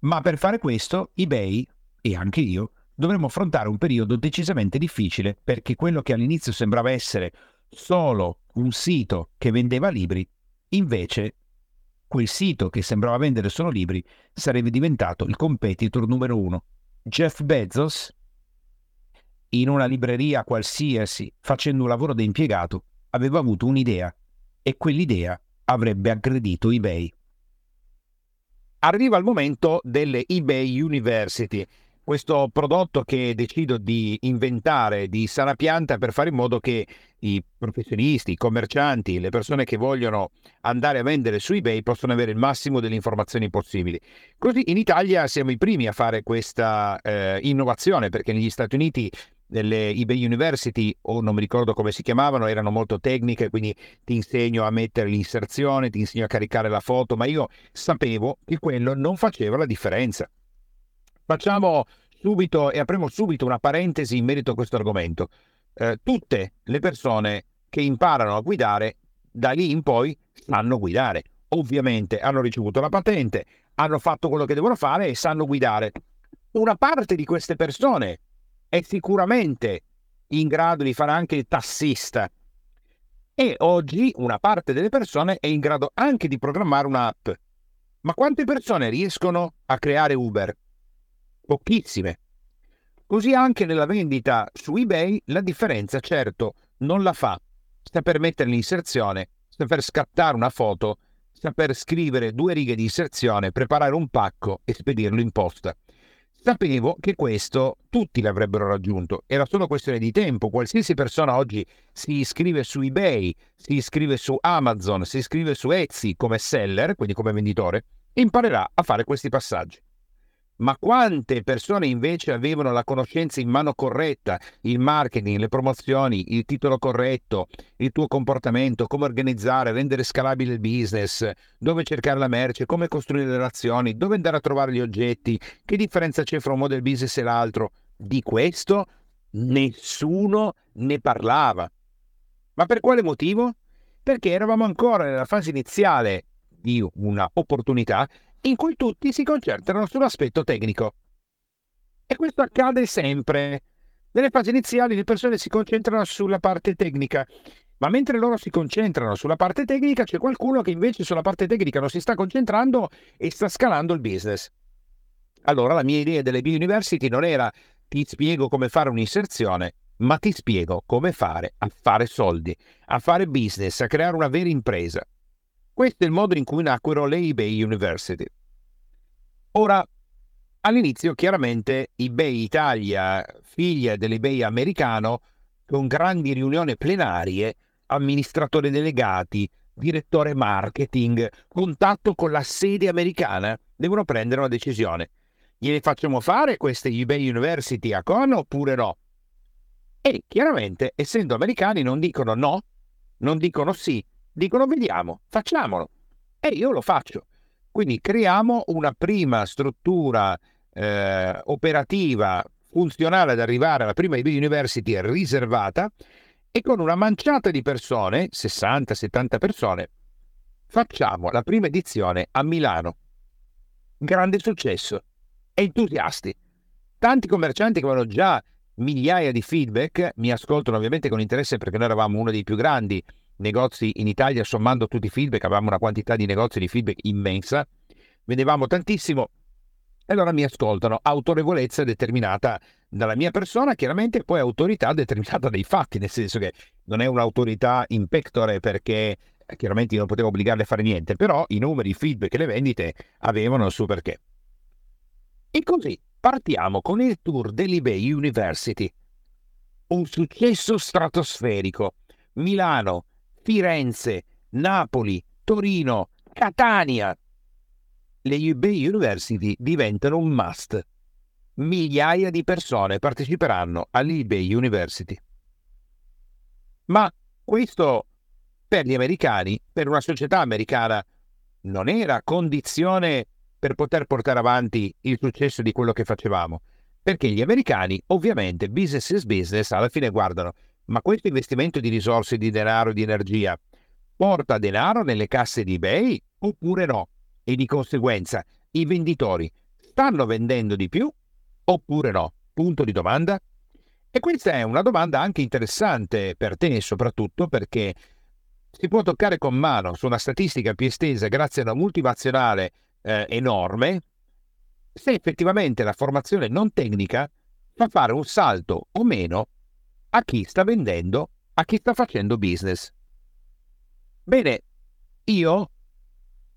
Ma per fare questo, eBay e anche io dovremmo affrontare un periodo decisamente difficile perché quello che all'inizio sembrava essere solo un sito che vendeva libri, invece quel sito che sembrava vendere solo libri sarebbe diventato il competitor numero uno. Jeff Bezos, in una libreria qualsiasi, facendo un lavoro da impiegato, aveva avuto un'idea e quell'idea avrebbe aggredito eBay. Arriva il momento delle eBay University questo prodotto che decido di inventare di sana pianta per fare in modo che i professionisti, i commercianti, le persone che vogliono andare a vendere su eBay possano avere il massimo delle informazioni possibili. Così in Italia siamo i primi a fare questa eh, innovazione perché negli Stati Uniti delle eBay University, o non mi ricordo come si chiamavano, erano molto tecniche, quindi ti insegno a mettere l'inserzione, ti insegno a caricare la foto, ma io sapevo che quello non faceva la differenza. Facciamo subito e apriamo subito una parentesi in merito a questo argomento. Eh, tutte le persone che imparano a guidare da lì in poi sanno guidare. Ovviamente hanno ricevuto la patente, hanno fatto quello che devono fare e sanno guidare. Una parte di queste persone è sicuramente in grado di fare anche il tassista e oggi una parte delle persone è in grado anche di programmare un'app. Ma quante persone riescono a creare Uber? Pochissime. Così anche nella vendita su eBay la differenza certo non la fa saper mettere l'inserzione, saper scattare una foto, saper scrivere due righe di inserzione, preparare un pacco e spedirlo in posta. Sapevo che questo tutti l'avrebbero raggiunto, era solo questione di tempo. Qualsiasi persona oggi si iscrive su eBay, si iscrive su Amazon, si iscrive su Etsy come seller, quindi come venditore, imparerà a fare questi passaggi. Ma quante persone invece avevano la conoscenza in mano corretta, il marketing, le promozioni, il titolo corretto, il tuo comportamento, come organizzare, rendere scalabile il business, dove cercare la merce, come costruire le relazioni, dove andare a trovare gli oggetti, che differenza c'è fra un model business e l'altro. Di questo nessuno ne parlava. Ma per quale motivo? Perché eravamo ancora nella fase iniziale di una opportunità in cui tutti si concentrano sull'aspetto tecnico. E questo accade sempre. Nelle fasi iniziali le persone si concentrano sulla parte tecnica, ma mentre loro si concentrano sulla parte tecnica c'è qualcuno che invece sulla parte tecnica non si sta concentrando e sta scalando il business. Allora la mia idea delle B-University non era ti spiego come fare un'inserzione, ma ti spiego come fare a fare soldi, a fare business, a creare una vera impresa. Questo è il modo in cui nacquero le eBay University. Ora, all'inizio chiaramente eBay Italia, figlia dell'eBay americano, con grandi riunioni plenarie, amministratori delegati, direttore marketing, contatto con la sede americana, devono prendere una decisione. Gliele facciamo fare queste eBay University a Con oppure no? E chiaramente, essendo americani, non dicono no, non dicono sì, dicono vediamo, facciamolo. E io lo faccio. Quindi creiamo una prima struttura eh, operativa funzionale ad arrivare alla prima University riservata E con una manciata di persone, 60-70 persone, facciamo la prima edizione a Milano. Grande successo. Entusiasti. Tanti commercianti che avevano già migliaia di feedback, mi ascoltano ovviamente con interesse perché noi eravamo uno dei più grandi negozi in Italia, sommando tutti i feedback, avevamo una quantità di negozi di feedback immensa, vendevamo tantissimo e allora mi ascoltano. Autorevolezza determinata dalla mia persona, chiaramente, poi autorità determinata dai fatti, nel senso che non è un'autorità in pectore perché eh, chiaramente io non potevo obbligarle a fare niente, però i numeri, i feedback e le vendite avevano il suo perché. E così partiamo con il tour dell'eBay University. Un successo stratosferico. Milano, Firenze, Napoli, Torino, Catania. Le eBay University diventano un must. Migliaia di persone parteciperanno all'eBay University. Ma questo per gli americani, per una società americana, non era condizione per poter portare avanti il successo di quello che facevamo. Perché gli americani, ovviamente, business is business, alla fine guardano, ma questo investimento di risorse, di denaro, di energia, porta denaro nelle casse di eBay oppure no? E di conseguenza i venditori stanno vendendo di più oppure no? Punto di domanda. E questa è una domanda anche interessante per te, soprattutto perché si può toccare con mano su una statistica più estesa grazie a una multivazionale eh, enorme se effettivamente la formazione non tecnica fa fare un salto o meno a chi sta vendendo, a chi sta facendo business. Bene, io,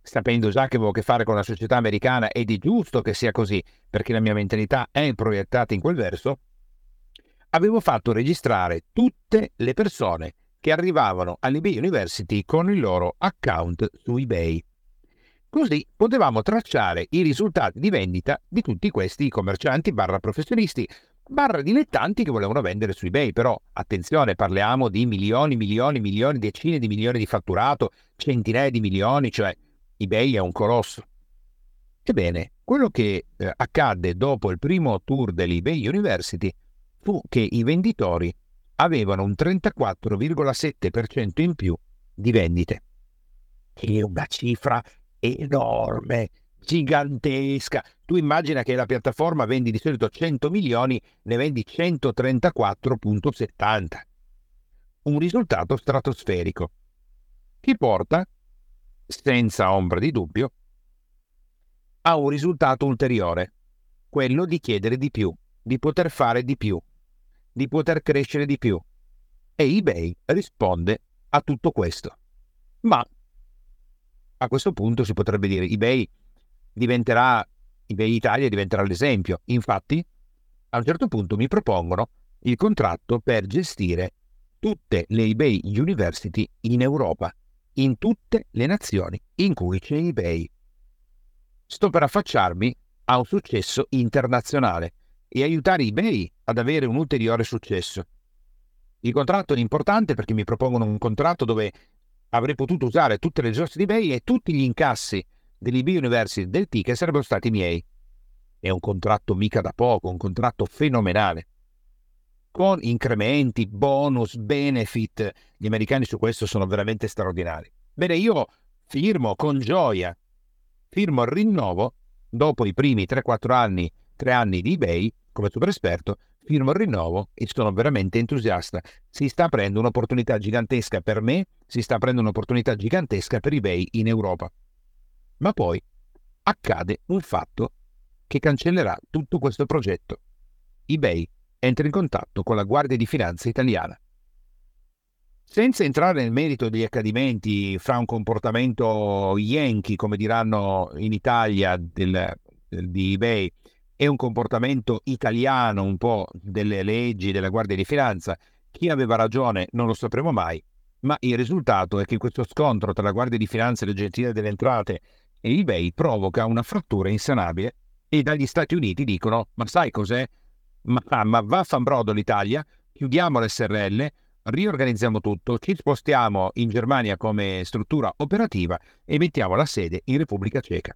sapendo già che avevo a che fare con la società americana ed è giusto che sia così, perché la mia mentalità è proiettata in quel verso, avevo fatto registrare tutte le persone che arrivavano all'eBay University con il loro account su eBay. Così potevamo tracciare i risultati di vendita di tutti questi commercianti barra professionisti barra dilettanti che volevano vendere su eBay. Però attenzione, parliamo di milioni, milioni, milioni, decine di milioni di fatturato, centinaia di milioni, cioè eBay è un colosso. Ebbene, quello che eh, accadde dopo il primo tour dell'eBay University fu che i venditori avevano un 34,7% in più di vendite. Che è una cifra enorme, gigantesca. Tu immagina che la piattaforma vendi di solito 100 milioni, ne vendi 134,70. Un risultato stratosferico che porta, senza ombra di dubbio, a un risultato ulteriore, quello di chiedere di più, di poter fare di più, di poter crescere di più. E eBay risponde a tutto questo. Ma a questo punto si potrebbe dire eBay diventerà, Italia diventerà l'esempio. Infatti, a un certo punto mi propongono il contratto per gestire tutte le eBay University in Europa, in tutte le nazioni in cui c'è eBay. Sto per affacciarmi a un successo internazionale e aiutare eBay ad avere un ulteriore successo. Il contratto è importante perché mi propongono un contratto dove avrei potuto usare tutte le risorse di eBay e tutti gli incassi dell'eBay University del ticket sarebbero stati miei. È un contratto mica da poco, un contratto fenomenale. Con incrementi, bonus, benefit. Gli americani su questo sono veramente straordinari. Bene, io firmo con gioia, firmo il rinnovo dopo i primi 3-4 anni, 3 anni di eBay come super esperto, firmo il rinnovo e sono veramente entusiasta. Si sta aprendo un'opportunità gigantesca per me, si sta aprendo un'opportunità gigantesca per eBay in Europa. Ma poi accade un fatto che cancellerà tutto questo progetto. eBay entra in contatto con la Guardia di Finanza italiana. Senza entrare nel merito degli accadimenti fra un comportamento yankee, come diranno in Italia, del, del, di eBay è un comportamento italiano un po' delle leggi della Guardia di Finanza. Chi aveva ragione non lo sapremo mai, ma il risultato è che questo scontro tra la Guardia di Finanza e l'Agenzia delle Entrate e eBay provoca una frattura insanabile e dagli Stati Uniti dicono ma sai cos'è? Ma, ma vaffanbrodo l'Italia, chiudiamo l'SRL, riorganizziamo tutto, ci spostiamo in Germania come struttura operativa e mettiamo la sede in Repubblica Ceca.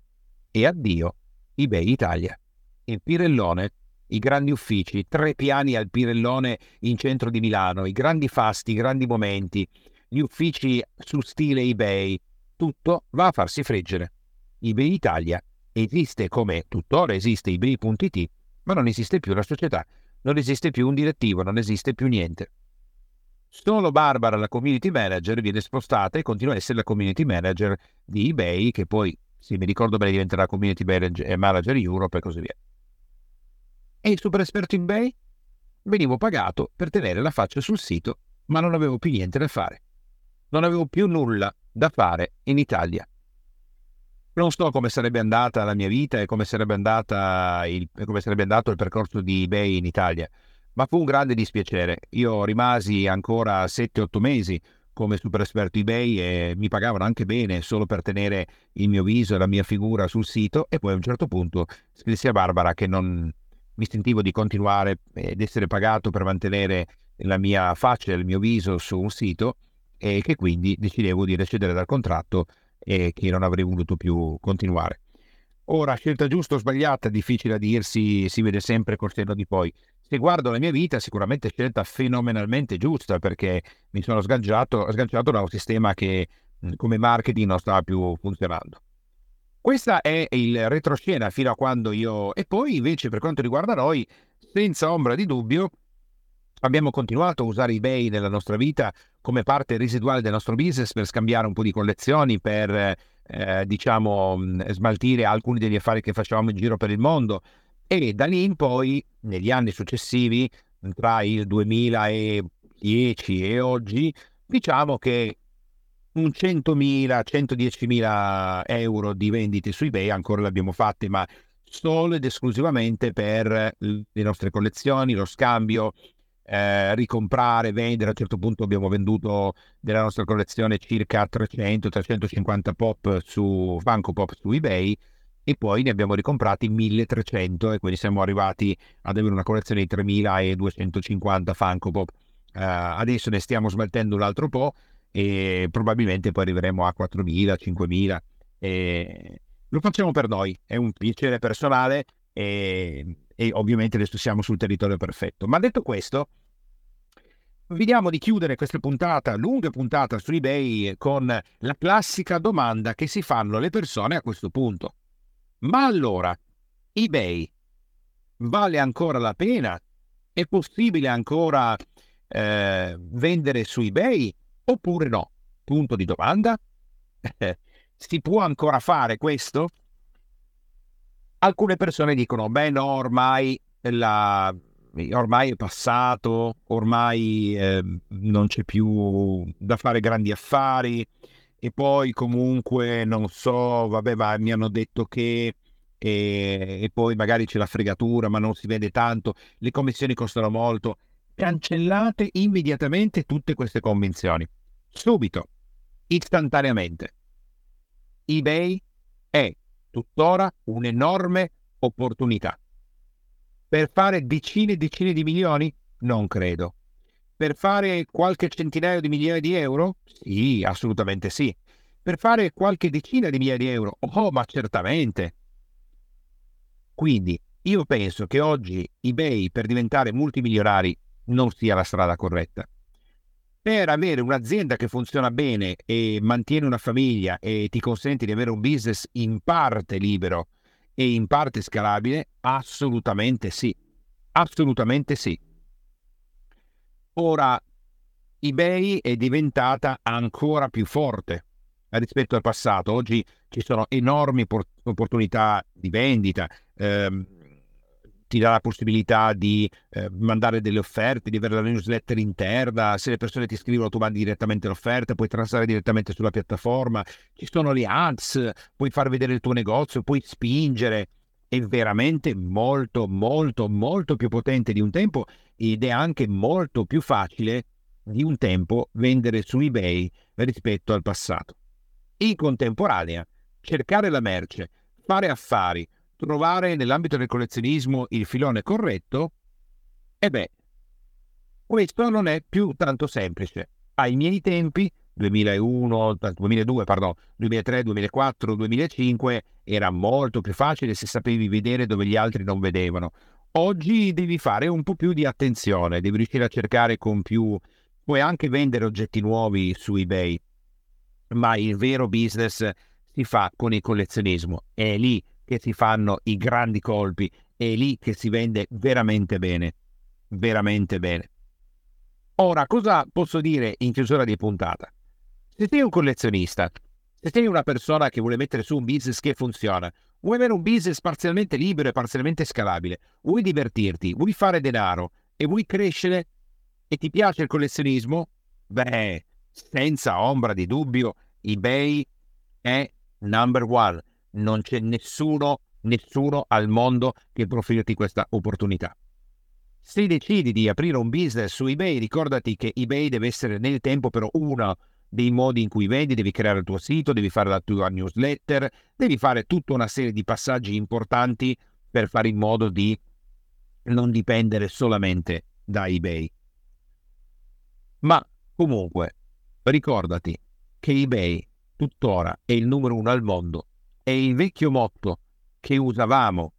E addio eBay Italia il Pirellone i grandi uffici, tre piani al Pirellone in centro di Milano, i grandi fasti, i grandi momenti, gli uffici su stile eBay, tutto va a farsi friggere. eBay Italia esiste come tuttora esiste eBay.it, ma non esiste più la società, non esiste più un direttivo, non esiste più niente. Solo Barbara, la community manager, viene spostata e continua a essere la community manager di eBay, che poi, se mi ricordo bene, diventerà community manager Europe e così via. E il super esperto eBay? Venivo pagato per tenere la faccia sul sito, ma non avevo più niente da fare. Non avevo più nulla da fare in Italia. Non so come sarebbe andata la mia vita e come sarebbe, il, come sarebbe andato il percorso di eBay in Italia ma fu un grande dispiacere. Io rimasi ancora 7-8 mesi come super esperto eBay e mi pagavano anche bene solo per tenere il mio viso e la mia figura sul sito e poi a un certo punto scrissi a Barbara che non mi sentivo di continuare ed essere pagato per mantenere la mia faccia e il mio viso su un sito e che quindi decidevo di recedere dal contratto e che non avrei voluto più continuare. Ora, scelta giusta o sbagliata, difficile a dirsi, si vede sempre col senno di poi se guardo la mia vita, sicuramente scelta fenomenalmente giusta perché mi sono sganciato, sganciato da un sistema che come marketing non stava più funzionando. Questa è il retroscena fino a quando io... E poi invece per quanto riguarda noi, senza ombra di dubbio, abbiamo continuato a usare eBay nella nostra vita come parte residuale del nostro business per scambiare un po' di collezioni, per eh, diciamo smaltire alcuni degli affari che facevamo in giro per il mondo. E da lì in poi, negli anni successivi, tra il 2010 e oggi, diciamo che un 100.000, 110.000 euro di vendite su eBay ancora le abbiamo fatte, ma solo ed esclusivamente per le nostre collezioni, lo scambio, eh, ricomprare, vendere. A un certo punto abbiamo venduto della nostra collezione circa 300-350 pop su Funko Pop su eBay e poi ne abbiamo ricomprati 1300 e quindi siamo arrivati ad avere una collezione di 3250 Funko Pop. Uh, adesso ne stiamo smaltendo un altro po' e probabilmente poi arriveremo a 4000, 5000 e lo facciamo per noi, è un piacere personale e, e ovviamente adesso siamo sul territorio perfetto. Ma detto questo, Vediamo di chiudere questa puntata, lunga puntata su eBay, con la classica domanda che si fanno le persone a questo punto. Ma allora, eBay vale ancora la pena? È possibile ancora eh, vendere su eBay oppure no? Punto di domanda. si può ancora fare questo? Alcune persone dicono, beh no, ormai, la, ormai è passato, ormai eh, non c'è più da fare grandi affari, e poi comunque non so, vabbè, ma mi hanno detto che e, e, poi magari c'è la fregatura, ma non si vede tanto, le commissioni costano molto. Cancellate immediatamente tutte queste convinzioni. Subito, istantaneamente. eBay è tuttora un'enorme opportunità. Per fare decine e decine di milioni? Non credo. Per fare qualche centinaio di migliaia di euro? Sì, assolutamente sì. Per fare qualche decina di migliaia di euro? Oh, ma certamente. Quindi io penso che oggi eBay per diventare multimilionari non sia la strada corretta. Per avere un'azienda che funziona bene e mantiene una famiglia e ti consente di avere un business in parte libero e in parte scalabile, assolutamente sì. Assolutamente sì. Ora eBay è diventata ancora più forte rispetto al passato. Oggi ci sono enormi opportunità di vendita, ehm, ti dà la possibilità di eh, mandare delle offerte, di avere la newsletter interna, se le persone ti scrivono tu mandi direttamente l'offerta, puoi transare direttamente sulla piattaforma, ci sono le ads, puoi far vedere il tuo negozio, puoi spingere, è veramente molto molto molto più potente di un tempo ed è anche molto più facile di un tempo vendere su eBay rispetto al passato. In contemporanea, cercare la merce, fare affari, trovare nell'ambito del collezionismo il filone corretto, e beh, questo non è più tanto semplice. Ai miei tempi, 2001, 2002, pardon, 2003, 2004, 2005, era molto più facile se sapevi vedere dove gli altri non vedevano. Oggi devi fare un po' più di attenzione, devi riuscire a cercare con più... Puoi anche vendere oggetti nuovi su eBay, ma il vero business si fa con il collezionismo. È lì che si fanno i grandi colpi, è lì che si vende veramente bene, veramente bene. Ora, cosa posso dire in chiusura di puntata? Se sei un collezionista, se sei una persona che vuole mettere su un business che funziona, vuoi avere un business parzialmente libero e parzialmente scalabile, vuoi divertirti, vuoi fare denaro e vuoi crescere e ti piace il collezionismo, beh, senza ombra di dubbio, eBay è number one. Non c'è nessuno, nessuno al mondo che può questa opportunità. Se decidi di aprire un business su eBay, ricordati che eBay deve essere nel tempo però uno dei modi in cui vendi, devi creare il tuo sito, devi fare la tua newsletter, devi fare tutta una serie di passaggi importanti per fare in modo di non dipendere solamente da eBay. Ma comunque, ricordati che eBay tuttora è il numero uno al mondo e il vecchio motto che usavamo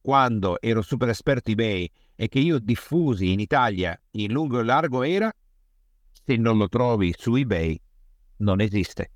quando ero super esperto eBay e che io diffusi in Italia in lungo e largo era se non lo trovi su eBay non esiste.